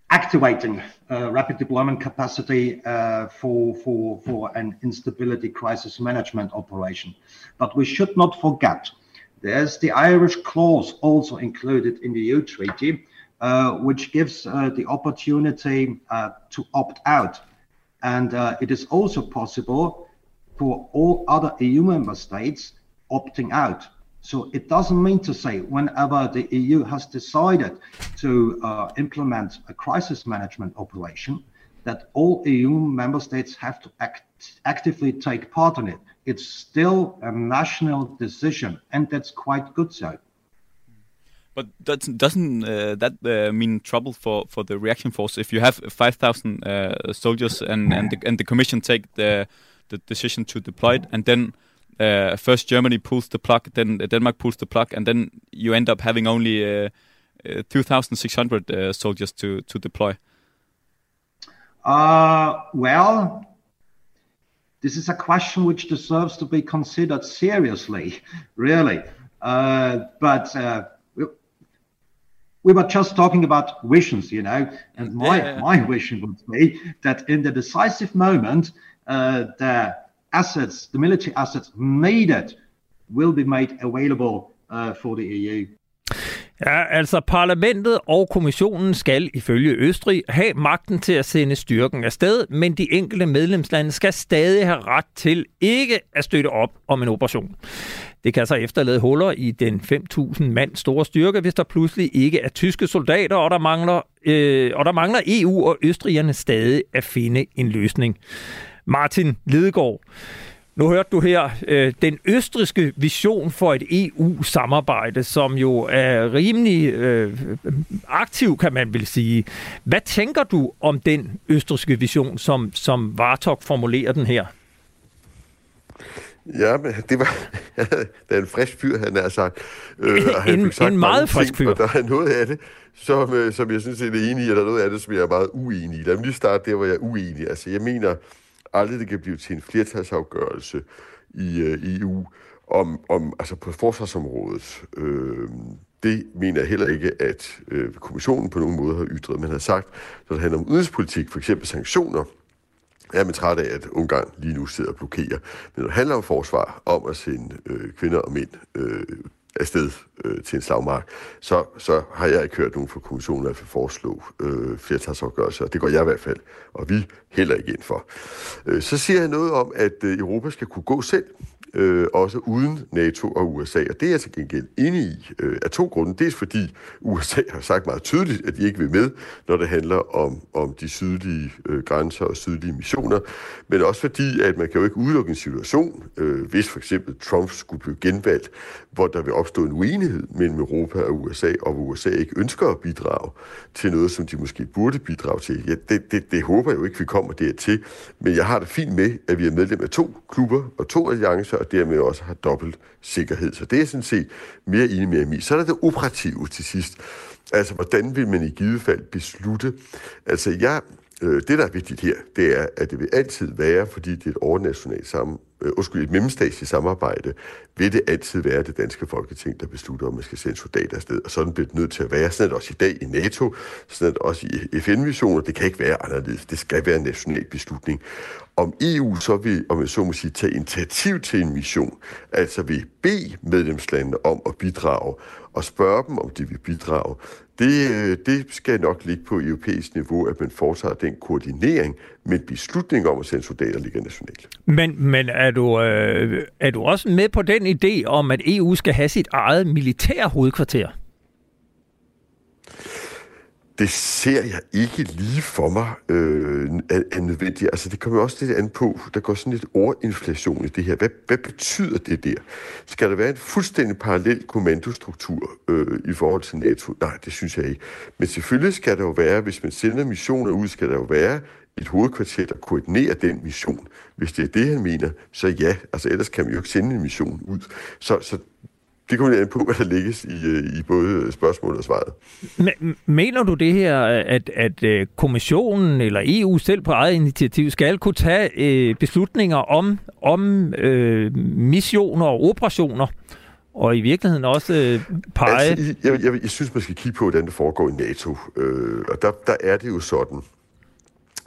activating uh, rapid deployment capacity uh, for, for, for an instability crisis management operation. But we should not forget there's the Irish clause also included in the EU treaty, uh, which gives uh, the opportunity uh, to opt out. And it is also possible for all other EU member states opting out. So it doesn't mean to say whenever the EU has decided to uh, implement a crisis management operation, that all EU member states have to act, actively take part in it. It's still a national decision, and that's quite good so. But doesn't, doesn't uh, that uh, mean trouble for, for the reaction force if you have 5,000 uh, soldiers and, and, the, and the Commission take the, the decision to deploy it, and then uh, first Germany pulls the plug, then Denmark pulls the plug, and then you end up having only uh, uh, 2,600 uh, soldiers to to deploy? Uh, well, this is a question which deserves to be considered seriously, *laughs* really. Uh, but uh, we, we were just talking about visions, you know, and my yeah. my vision would be that in the decisive moment, the assets, the military assets needed, will be made available uh, for the EU. Ja, altså parlamentet og kommissionen skal ifølge Østrig have magten til at sende styrken afsted, men de enkelte medlemslande skal stadig have ret til ikke at støtte op om en operation. Det kan så efterlade huller i den 5.000 mand store styrke, hvis der pludselig ikke er tyske soldater, og der mangler, øh, og der mangler EU og østrigerne stadig at finde en løsning. Martin Lidegaard. Nu hørte du her øh, den østriske vision for et EU-samarbejde, som jo er rimelig øh, aktiv, kan man vel sige. Hvad tænker du om den østriske vision, som, som Vartok formulerer den her? Ja, men det var *laughs* det er en frisk fyr, han har sagt. Øh, og han en, sagt en meget frisk fyr. Og der er noget af det, som, øh, som jeg synes er enig i, og der er noget af det, som jeg er meget uenig i. Lad mig lige starte der, hvor jeg er uenig. Altså, jeg mener, aldrig det kan blive til en flertalsafgørelse i øh, EU om, om, altså på forsvarsområdet. Øh, det mener jeg heller ikke, at øh, kommissionen på nogen måde har ytret. Man har sagt, når det handler om udenrigspolitik, for eksempel sanktioner, er man træt af, at Ungarn lige nu sidder og blokerer. Men når det handler om forsvar, om at sende øh, kvinder og mænd øh, afsted øh, til en slagmark, så, så har jeg ikke hørt nogen fra kommissionen at foreslå øh, flertalsafgørelser. Det går jeg i hvert fald, og vi heller ikke ind for. Øh, så siger jeg noget om, at øh, Europa skal kunne gå selv øh, også uden NATO og USA. Og det er jeg til gengæld inde i øh, af to grunde. Dels fordi USA har sagt meget tydeligt, at de ikke vil med, når det handler om, om de sydlige øh, grænser og sydlige missioner. Men også fordi, at man kan jo ikke udelukke en situation, øh, hvis for eksempel Trump skulle blive genvalgt, hvor der vil opstå en uenighed mellem Europa og USA, og hvor USA ikke ønsker at bidrage til noget, som de måske burde bidrage til. Ja, det, det, det håber jeg jo ikke, vi kommer dertil. Men jeg har det fint med, at vi er medlem af to klubber og to alliancer, og dermed også har dobbelt sikkerhed. Så det er sådan set mere enig med i. Så er der det operative til sidst. Altså, hvordan vil man i givet fald beslutte? Altså, jeg, øh, det, der er vigtigt her, det er, at det vil altid være, fordi det er et overnationalt sammen, øh, undskyld, et mellemstatsligt samarbejde, vil det altid være det danske folketing, der beslutter, om man skal sende soldater afsted. Og sådan bliver det nødt til at være. Sådan er det også i dag i NATO, sådan er det også i FN-missioner. Det kan ikke være anderledes. Det skal være en national beslutning. Om EU så vil, om jeg så må sige, tage initiativ til en mission, altså vil bede medlemslandene om at bidrage, og spørge dem, om de vil bidrage, det, øh, det skal nok ligge på europæisk niveau, at man foretager den koordinering, men beslutningen om at sende soldater ligger nationalt. Men, men er, du, øh, er du også med på den idé om, at EU skal have sit eget militær hovedkvarter? Det ser jeg ikke lige for mig øh, er, er nødvendigt. Altså, det kommer også lidt an på. Der går sådan lidt ordinflation i det her. Hvad, hvad betyder det der? Skal der være en fuldstændig parallel kommandostruktur øh, i forhold til NATO? Nej, det synes jeg ikke. Men selvfølgelig skal der jo være, hvis man sender missioner ud, skal der jo være et hovedkvarter, der koordinerer den mission. Hvis det er det, han mener, så ja. Altså, ellers kan man jo ikke sende en mission ud. Så, så det kommer an på, hvad der ligges i, øh, i både spørgsmålet og svaret. Men, mener du det her, at, at øh, kommissionen eller EU selv på eget initiativ skal kunne tage øh, beslutninger om, om øh, missioner og operationer, og i virkeligheden også øh, pege... Altså, jeg, jeg, jeg synes, man skal kigge på, hvordan det foregår i NATO. Øh, og der, der er det jo sådan,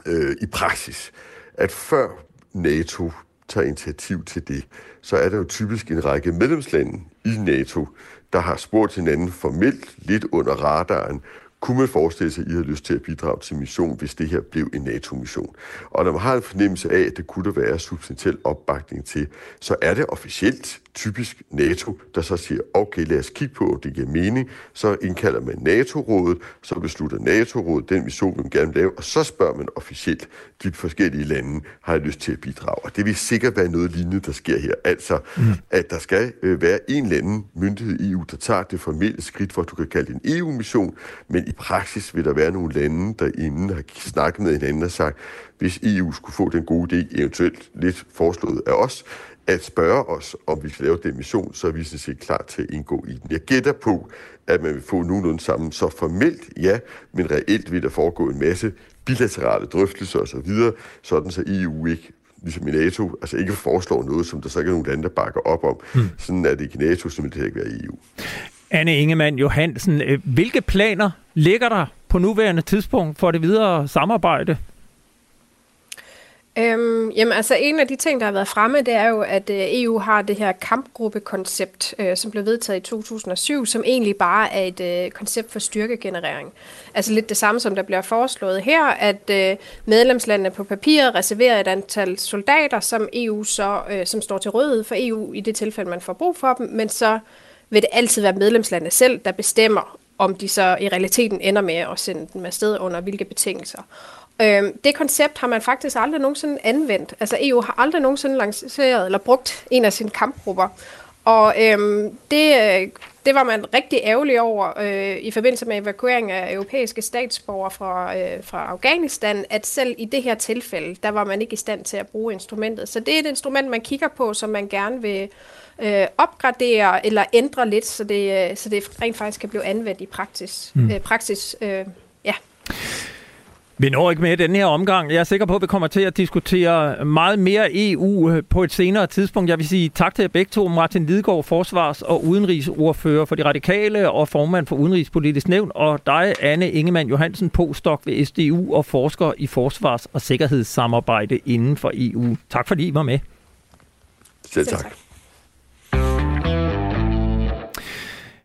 øh, i praksis, at før NATO tager initiativ til det, så er der jo typisk en række medlemslande i NATO, der har spurgt hinanden formelt lidt under radaren, kunne man forestille sig, at I havde lyst til at bidrage til mission, hvis det her blev en NATO-mission? Og når man har en fornemmelse af, at det kunne der være substantiel opbakning til, så er det officielt typisk NATO, der så siger, okay, lad os kigge på, om det giver mening. Så indkalder man NATO-rådet, så beslutter NATO-rådet den mission, man gerne vil lave, og så spørger man officielt de forskellige lande, har jeg lyst til at bidrage. Og det vil sikkert være noget lignende, der sker her. Altså, mm. at der skal øh, være en eller anden myndighed i EU, der tager det formelle skridt for, at du kan kalde det en EU-mission, men i praksis vil der være nogle lande, der inden har snakket med hinanden og sagt, hvis EU skulle få den gode idé, eventuelt lidt foreslået af os, at spørge os, om vi skal lave den mission, så er vi sådan set klar til at indgå i den. Jeg gætter på, at man vil få nogenlunde sammen. Så formelt ja, men reelt vil der foregå en masse bilaterale drøftelser osv., sådan så EU ikke ligesom i NATO, altså ikke foreslår noget, som der så ikke er nogen lande, der bakker op om. Hmm. Sådan er det ikke i NATO, vil det ikke være i EU. Anne Ingemann Johansen, øh, hvilke planer ligger der på nuværende tidspunkt for det videre samarbejde Øhm, jamen altså en af de ting, der har været fremme, det er jo, at øh, EU har det her kampgruppekoncept, øh, som blev vedtaget i 2007, som egentlig bare er et øh, koncept for styrkegenerering. Altså lidt det samme, som der bliver foreslået her, at øh, medlemslandene på papiret reserverer et antal soldater, som EU så, øh, som står til rådighed for EU i det tilfælde, man får brug for dem, men så vil det altid være medlemslandene selv, der bestemmer, om de så i realiteten ender med at sende dem afsted under hvilke betingelser. Øhm, det koncept har man faktisk aldrig nogensinde anvendt. Altså EU har aldrig nogensinde lanceret eller brugt en af sine kampgrupper. Og øhm, det, det var man rigtig ærgerlig over øh, i forbindelse med evakuering af europæiske statsborgere fra, øh, fra Afghanistan, at selv i det her tilfælde, der var man ikke i stand til at bruge instrumentet. Så det er et instrument, man kigger på, som man gerne vil øh, opgradere eller ændre lidt, så det, øh, så det rent faktisk kan blive anvendt i praksis. Mm. Øh, praksis øh, ja. Vi når ikke med i den her omgang. Jeg er sikker på, at vi kommer til at diskutere meget mere EU øh, på et senere tidspunkt. Jeg vil sige tak til jer begge to. Martin Lidegaard, forsvars- og udenrigsordfører for de radikale og formand for Udenrigspolitisk Nævn, og dig, Anne Ingemann Johansen, postdoc ved SDU og forsker i forsvars- og sikkerhedssamarbejde inden for EU. Tak fordi I var med. Selv tak.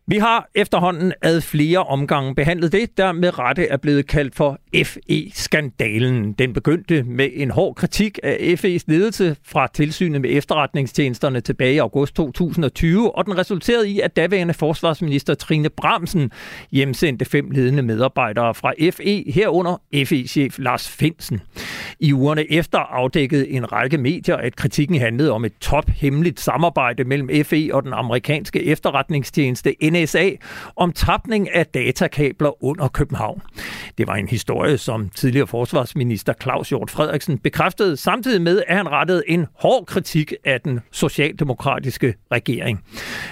Vi har efterhånden ad flere omgange behandlet det, der med rette er blevet kaldt for FE-skandalen. Den begyndte med en hård kritik af FE's ledelse fra tilsynet med efterretningstjenesterne tilbage i august 2020, og den resulterede i, at daværende forsvarsminister Trine Bramsen hjemsendte fem ledende medarbejdere fra FE, herunder FE-chef Lars Finsen. I ugerne efter afdækkede en række medier, at kritikken handlede om et tophemmeligt samarbejde mellem FE og den amerikanske efterretningstjeneste NSA om tapning af datakabler under København. Det var en historie, som tidligere forsvarsminister Claus Hjort Frederiksen bekræftede, samtidig med, at han rettede en hård kritik af den socialdemokratiske regering.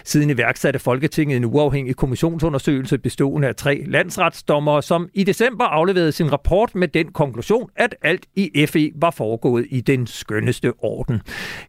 Siden iværksatte Folketinget en uafhængig kommissionsundersøgelse bestående af tre landsretsdommere, som i december afleverede sin rapport med den konklusion, at alt i FE var foregået i den skønneste orden.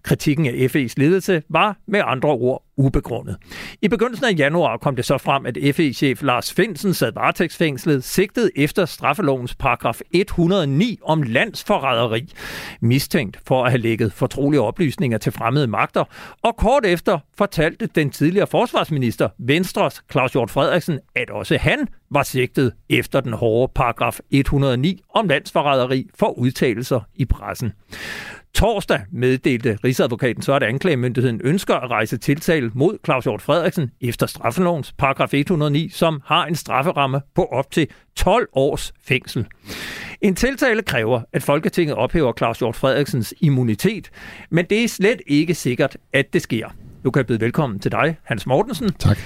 Kritikken af FE's ledelse var med andre ord ubegrundet. I begyndelsen af januar kom det så frem, at FE-chef Lars Finsen sad varetægtsfængslet, sigtet efter straffelovens paragraf 109 om landsforræderi, mistænkt for at have lægget fortrolige oplysninger til fremmede magter, og kort efter fortalte den tidligere forsvarsminister, Venstres Claus Hjort Frederiksen, at også han var sigtet efter den hårde paragraf 109 om landsforræderi for udtalelser i pressen. Torsdag meddelte Rigsadvokaten så, at anklagemyndigheden ønsker at rejse tiltale mod Claus Hjort Frederiksen efter straffelovens paragraf 109, som har en strafferamme på op til 12 års fængsel. En tiltale kræver, at Folketinget ophæver Claus Hjort Frederiksens immunitet, men det er slet ikke sikkert, at det sker. Nu kan jeg byde velkommen til dig, Hans Mortensen. Tak.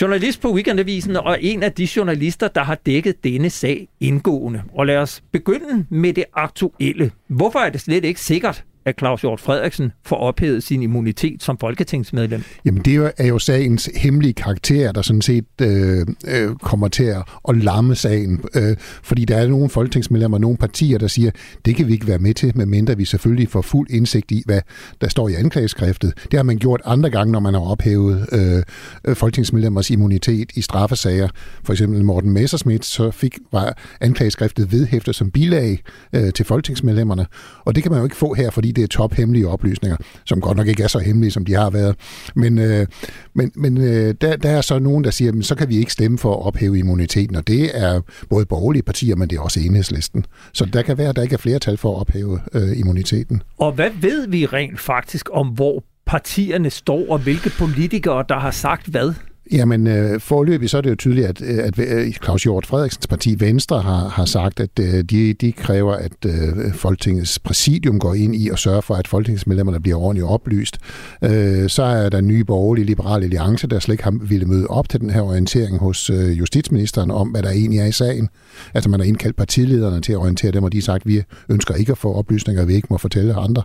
Journalist på Weekendavisen og en af de journalister, der har dækket denne sag indgående. Og lad os begynde med det aktuelle. Hvorfor er det slet ikke sikkert, at Claus Hjort Frederiksen får ophævet sin immunitet som folketingsmedlem? Jamen det er jo sagens hemmelige karakter, der sådan set øh, øh, kommer til at, at lamme sagen. Øh, fordi der er nogle folketingsmedlemmer og nogle partier, der siger, det kan vi ikke være med til, medmindre vi selvfølgelig får fuld indsigt i, hvad der står i anklageskriftet. Det har man gjort andre gange, når man har ophævet øh, folketingsmedlemmers immunitet i straffesager. For eksempel Morten Messerschmidt, så fik, var anklageskriftet vedhæftet som bilag øh, til folketingsmedlemmerne. Og det kan man jo ikke få her, fordi det er tophemmelige oplysninger, som godt nok ikke er så hemmelige, som de har været. Men, øh, men, men øh, der, der er så nogen, der siger, at så kan vi ikke stemme for at ophæve immuniteten, og det er både borgerlige partier, men det er også enhedslisten. Så der kan være, at der ikke er flertal for at ophæve øh, immuniteten. Og hvad ved vi rent faktisk om, hvor partierne står, og hvilke politikere, der har sagt hvad? Jamen, øh, forløbig så er det jo tydeligt, at, øh, at øh, Claus Hjort Frederiksens parti Venstre har, har sagt, at øh, de, de kræver, at øh, Folketingets præsidium går ind i og sørger for, at folketingsmedlemmerne bliver ordentligt oplyst. Øh, så er der nye borgerlige liberale alliance, der slet ikke har ville møde op til den her orientering hos øh, justitsministeren om, hvad der egentlig er i sagen. Altså man har indkaldt partilederne til at orientere dem, og de har sagt, at vi ønsker ikke at få oplysninger, vi ikke må fortælle andre.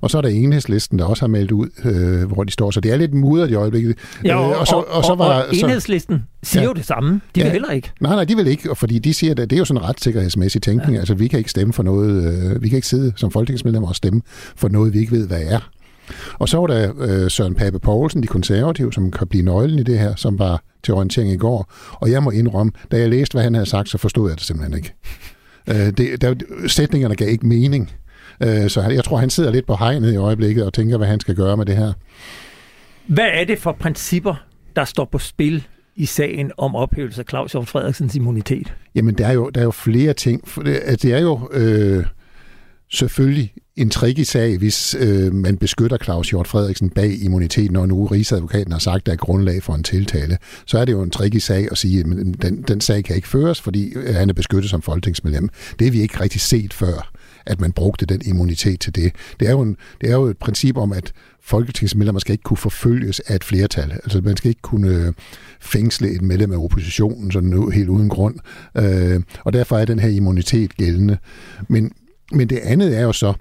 Og så er der enhedslisten, der også har meldt ud, øh, hvor de står. Så det er lidt mudret i øjeblikket. Ja, og, øh, og, så, og, og, så var, og enhedslisten siger ja, jo det samme. De ja, vil heller ikke. Nej, nej, de vil ikke, fordi de siger, at det er jo sådan en retssikkerhedsmæssig tænkning. Ja. Altså, vi kan ikke stemme for noget, øh, vi kan ikke sidde som folketingsmedlemmer og stemme for noget, vi ikke ved, hvad er. Og så var der øh, Søren Pape Poulsen, de konservative, som kan blive nøglen i det her, som var til orientering i går. Og jeg må indrømme, da jeg læste, hvad han havde sagt, så forstod jeg det simpelthen ikke. Øh, det, der, sætningerne gav ikke mening. Øh, så jeg tror, han sidder lidt på hegnet i øjeblikket og tænker, hvad han skal gøre med det her. Hvad er det for principper, der står på spil i sagen om ophævelse af Claus Hjort Frederiksens immunitet? Jamen, der er jo, der er jo flere ting. Altså, det er jo øh, selvfølgelig en tricky sag, hvis øh, man beskytter Claus Hjort Frederiksen bag immuniteten, når nu Rigsadvokaten har sagt, at der er grundlag for en tiltale. Så er det jo en tricky sag at sige, at den, den sag kan ikke føres, fordi han er beskyttet som folketingsmedlem. Det har vi ikke rigtig set før at man brugte den immunitet til det. Det er jo, en, det er jo et princip om, at folketingsmedlemmer skal ikke kunne forfølges af et flertal. Altså man skal ikke kunne øh, fængsle et medlem af oppositionen sådan helt uden grund. Øh, og derfor er den her immunitet gældende. Men, men det andet er jo så,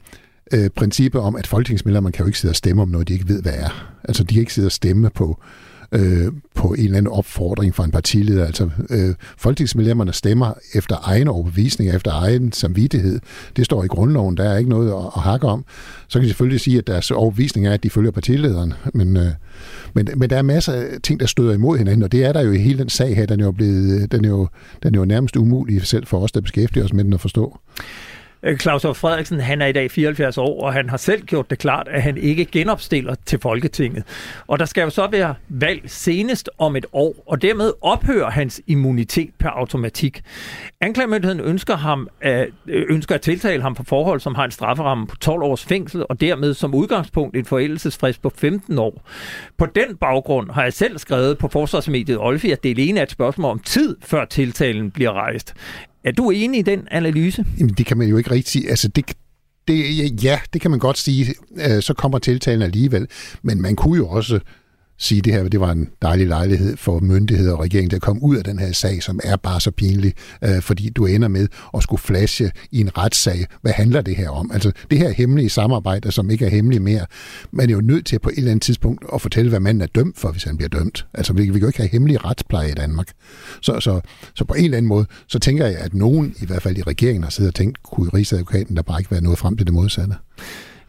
øh, princippet om, at folketingsmedlemmer kan jo ikke sidde og stemme om noget, de ikke ved, hvad er. Altså, de kan ikke sidde og stemme på, øh, Øh, på en eller anden opfordring fra en partileder. Altså, øh, folketingsmedlemmerne stemmer efter egen overbevisning, efter egen samvittighed. Det står i grundloven, der er ikke noget at, at hakke om. Så kan de selvfølgelig sige, at deres overbevisning er, at de følger partilederen, men, øh, men, men der er masser af ting, der støder imod hinanden, og det er der jo i hele den sag her. Den er jo, blevet, øh, den er jo, den er jo nærmest umulig selv for os, der beskæftiger os med den at forstå. Øh, Claus Hjort Frederiksen, han er i dag 74 år, og han har selv gjort det klart, at han ikke genopstiller til Folketinget. Og der skal jo så være valg senest om et år, og dermed ophører hans immunitet per automatik. Anklagemyndigheden ønsker, ham at, ønsker at tiltale ham for forhold, som har en strafferamme på 12 års fængsel, og dermed som udgangspunkt en forældelsesfrist på 15 år. På den baggrund har jeg selv skrevet på forsvarsmediet Olfi, at det alene er et spørgsmål om tid, før tiltalen bliver rejst. Er du enig i den analyse? Jamen, det kan man jo ikke rigtig sige. Altså, det, det, ja, det kan man godt sige. Øh, så kommer tiltalen alligevel. Men man kunne jo også sige, at det her det var en dejlig lejlighed for myndigheder og regeringen, til at komme ud af den her sag, som er bare så pinlig, øh, fordi du ender med at skulle flashe i en retssag. Hvad handler det her om? Altså, det her hemmelige samarbejde, som ikke er hemmeligt mere, man er jo nødt til på et eller andet tidspunkt at fortælle, hvad manden er dømt for, hvis han bliver dømt. Altså, vi, vi kan jo ikke have hemmelig retspleje i Danmark. Så, så, så på en eller anden måde, så tænker jeg, at nogen, i hvert fald i regeringen, har siddet og tænkt, kunne rigsadvokaten der bare ikke være noget frem til det modsatte?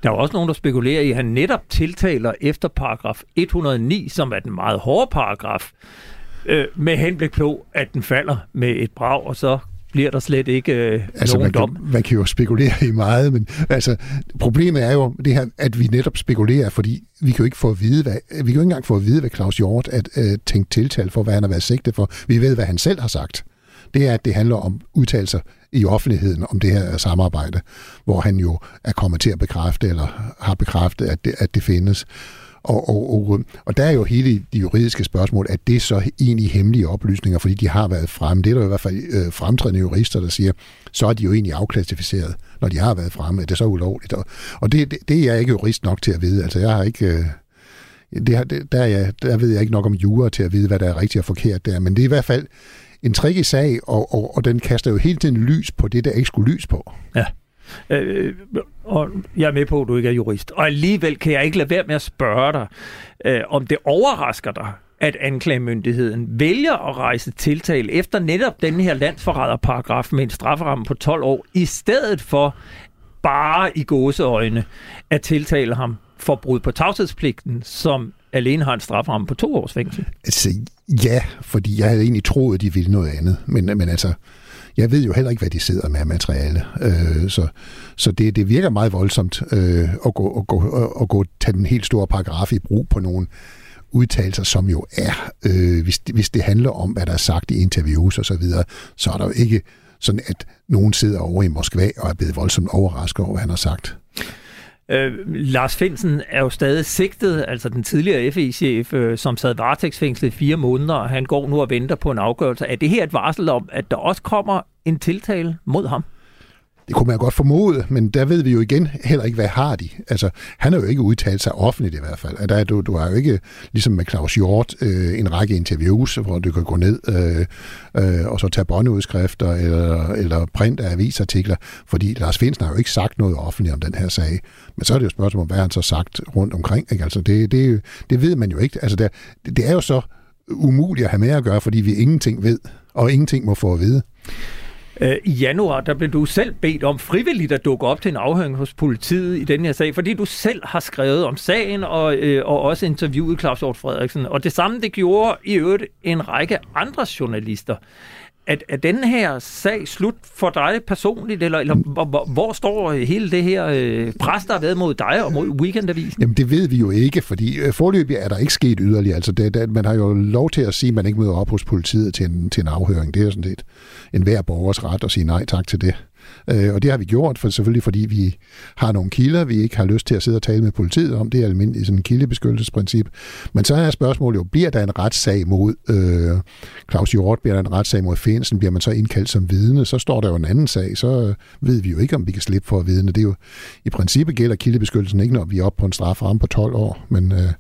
Der er også nogen, der spekulerer i, at han netop tiltaler efter paragraf 109, som er den meget hårde paragraf, øh, med henblik på, at den falder med et brag, og så bliver der slet ikke øh, altså, nogen man dom. Kan, man kan jo spekulere i meget, men altså, problemet er jo det her, at vi netop spekulerer, fordi vi kan jo ikke få at vide, hvad, vi kan jo ikke engang få at vide, hvad Claus Hjort at øh, tænkt tiltal for, hvad han har været sigtet for. Vi ved, hvad han selv har sagt det er, at det handler om udtalelser i offentligheden om det her samarbejde, hvor han jo er kommet til at bekræfte, eller har bekræftet, at det, at det findes. Og, og, og, og der er jo hele de juridiske spørgsmål, at det så egentlig hemmelige oplysninger, fordi de har været fremme. Det er der i hvert fald øh, fremtrædende jurister, der siger, så er de jo egentlig afklassificeret, når de har været fremme. Er det så ulovligt? Og, og det, det, det er jeg ikke jurist nok til at vide. Altså, jeg har ikke... Øh, det, det, der, er jeg, der ved jeg ikke nok om jura til at vide, hvad der er rigtigt og forkert der. Men det er i hvert fald en tricky sag, og, og, og den kaster jo hele tiden lys på det, der ikke skulle lys på. Ja. Øh, og jeg er med på, at du ikke er jurist. Og alligevel kan jeg ikke lade være med at spørge dig, øh, om det overrasker dig, at anklagemyndigheden vælger at rejse tiltal efter netop den her landsforræderparagraf med en strafferamme på 12 år, i stedet for bare i gåseøjne at tiltale ham for brud på tavshedspligten, som alene har en strafferamme på to års fængsel. Altså, ja, fordi jeg havde egentlig troet, at de ville noget andet. Men, men altså, jeg ved jo heller ikke, hvad de sidder med af materiale. Øh, så så det, det virker meget voldsomt øh, at, gå, at, gå, at gå tage den helt store paragraf i brug på nogle udtalelser, som jo er, øh, hvis, det, hvis det handler om, hvad der er sagt i interviews osv., så, videre, så er der jo ikke sådan, at nogen sidder over i Moskva og er blevet voldsomt overrasket over, hvad han har sagt. Øh, Lars Finsen er jo stadig sigtet, altså den tidligere FE-chef, øh, som sad varetægtsfængslet i fire måneder, og han går nu og venter på en afgørelse. Er det her et varsel om, at der også kommer en tiltale mod ham? Det kunne man godt formode, men der ved vi jo igen heller ikke, hvad har de. Altså, han har jo ikke udtalt sig offentligt i hvert fald. Altså, der, du, du har jo ikke, ligesom med Claus Hjort, øh, en række interviews, hvor du kan gå ned øh, øh, og så tage båndeudskrifter eller, eller print af avisartikler, fordi Lars Finsen har jo ikke sagt noget offentligt om den her sag. Men så er det jo spørgsmål om, hvad han så sagt rundt omkring. Ikke? Altså, det, det, det ved man jo ikke. Altså, det, det er jo så umuligt at have med at gøre, fordi vi ingenting ved, og ingenting må få at vide. Øh, I januar, der blev du selv bedt om frivilligt at dukke op til en afhøring hos politiet i den her sag, fordi du selv har skrevet om sagen og, øh, og også interviewet Claus Hjort Frederiksen. Og det samme, det gjorde i øvrigt en række andre journalister. Er, er den her sag slut for dig personligt, eller, eller hvor, hvor står hele det her øh, pres, der har været mod dig og mod Weekendavisen? Jamen det ved vi jo ikke, fordi øh, forløbig er der ikke sket yderligere. Altså det, det, man har jo lov til at sige, at man ikke møder op hos politiet til en, til en afhøring. Det er sådan set en hver borgers ret at sige nej tak til det. Øh, og det har vi gjort, for selvfølgelig fordi vi har nogle kilder, vi ikke har lyst til at sidde og tale med politiet om. Det er almindeligt sådan en kildebeskyttelsesprincip. Men så er spørgsmålet jo, bliver der en retssag mod øh, Claus Hjort, bliver der en retssag mod Finsen, bliver man så indkaldt som vidne, så står der jo en anden sag, så ved vi jo ikke, om vi kan slippe for at vidne. Det er jo, i princippet gælder kildebeskyttelsen ikke, når vi er oppe på en strafferamme på 12 år, men øh,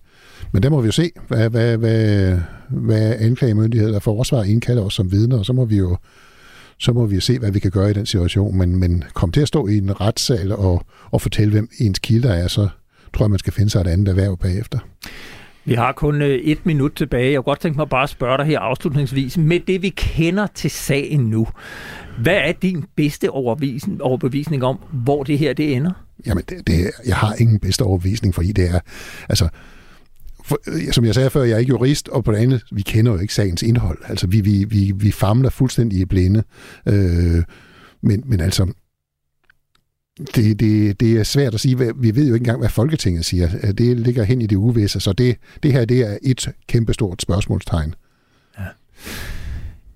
men der må vi jo se, hvad, hvad, hvad, hvad anklagemyndighed og forsvar indkalder os som vidner, og så må vi jo så må vi se, hvad vi kan gøre i den situation. Men, men kom til at stå i en retssal og, og fortælle, hvem ens kilder er, så tror jeg, man skal finde sig et andet erhverv bagefter. Vi har kun øh, et minut tilbage. Jeg kunne godt tænke mig bare at spørge dig her afslutningsvis. Med det, vi kender til sagen nu, hvad er din bedste overbevisning, overbevisning om, hvor det her det ender? Jamen, det, det, jeg har ingen bedste overbevisning, fordi det er... Altså, for, øh, som jeg sagde før, jeg er ikke jurist, og på det andet, vi kender jo ikke sagens indhold. Altså, vi, vi, vi, vi famler fuldstændig i blinde. Øh, men, men altså, det, det, det er svært at sige. Vi ved jo ikke engang, hvad Folketinget siger. Øh, det ligger hen i det uvisse, så det, det her det er et kæmpestort spørgsmålstegn. Ja.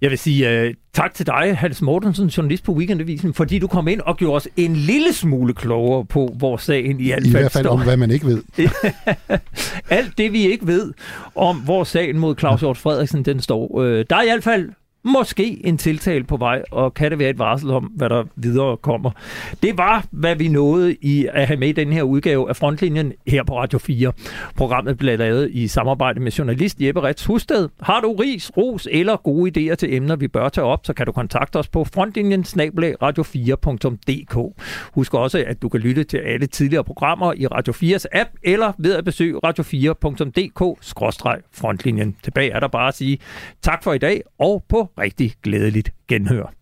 Jeg vil sige uh, tak til dig, Hans Mortensen, journalist på Weekendavisen, fordi du kom ind og gjorde os en lille smule klogere på, hvor sagen i fald I hvert fald står. om, hvad man ikke ved. *laughs* Alt det, vi ikke ved om, hvor sagen mod Claus Hjort Frederiksen den står. Uh, der er i hvert fald måske en tiltale på vej, og kan det være et varsel om, hvad der videre kommer. Det var, hvad vi nåede i at have med i den her udgave af Frontlinjen her på Radio 4. Programmet blev lavet i samarbejde med journalist Jeppe Rets Husted. Har du ris, ros eller gode idéer til emner, vi bør tage op, så kan du kontakte os på frontlinjen radio4.dk. Husk også, at du kan lytte til alle tidligere programmer i Radio 4's app, eller ved at besøge radio4.dk-frontlinjen. Tilbage er der bare at sige tak for i dag, og på rigtig glædeligt genhør.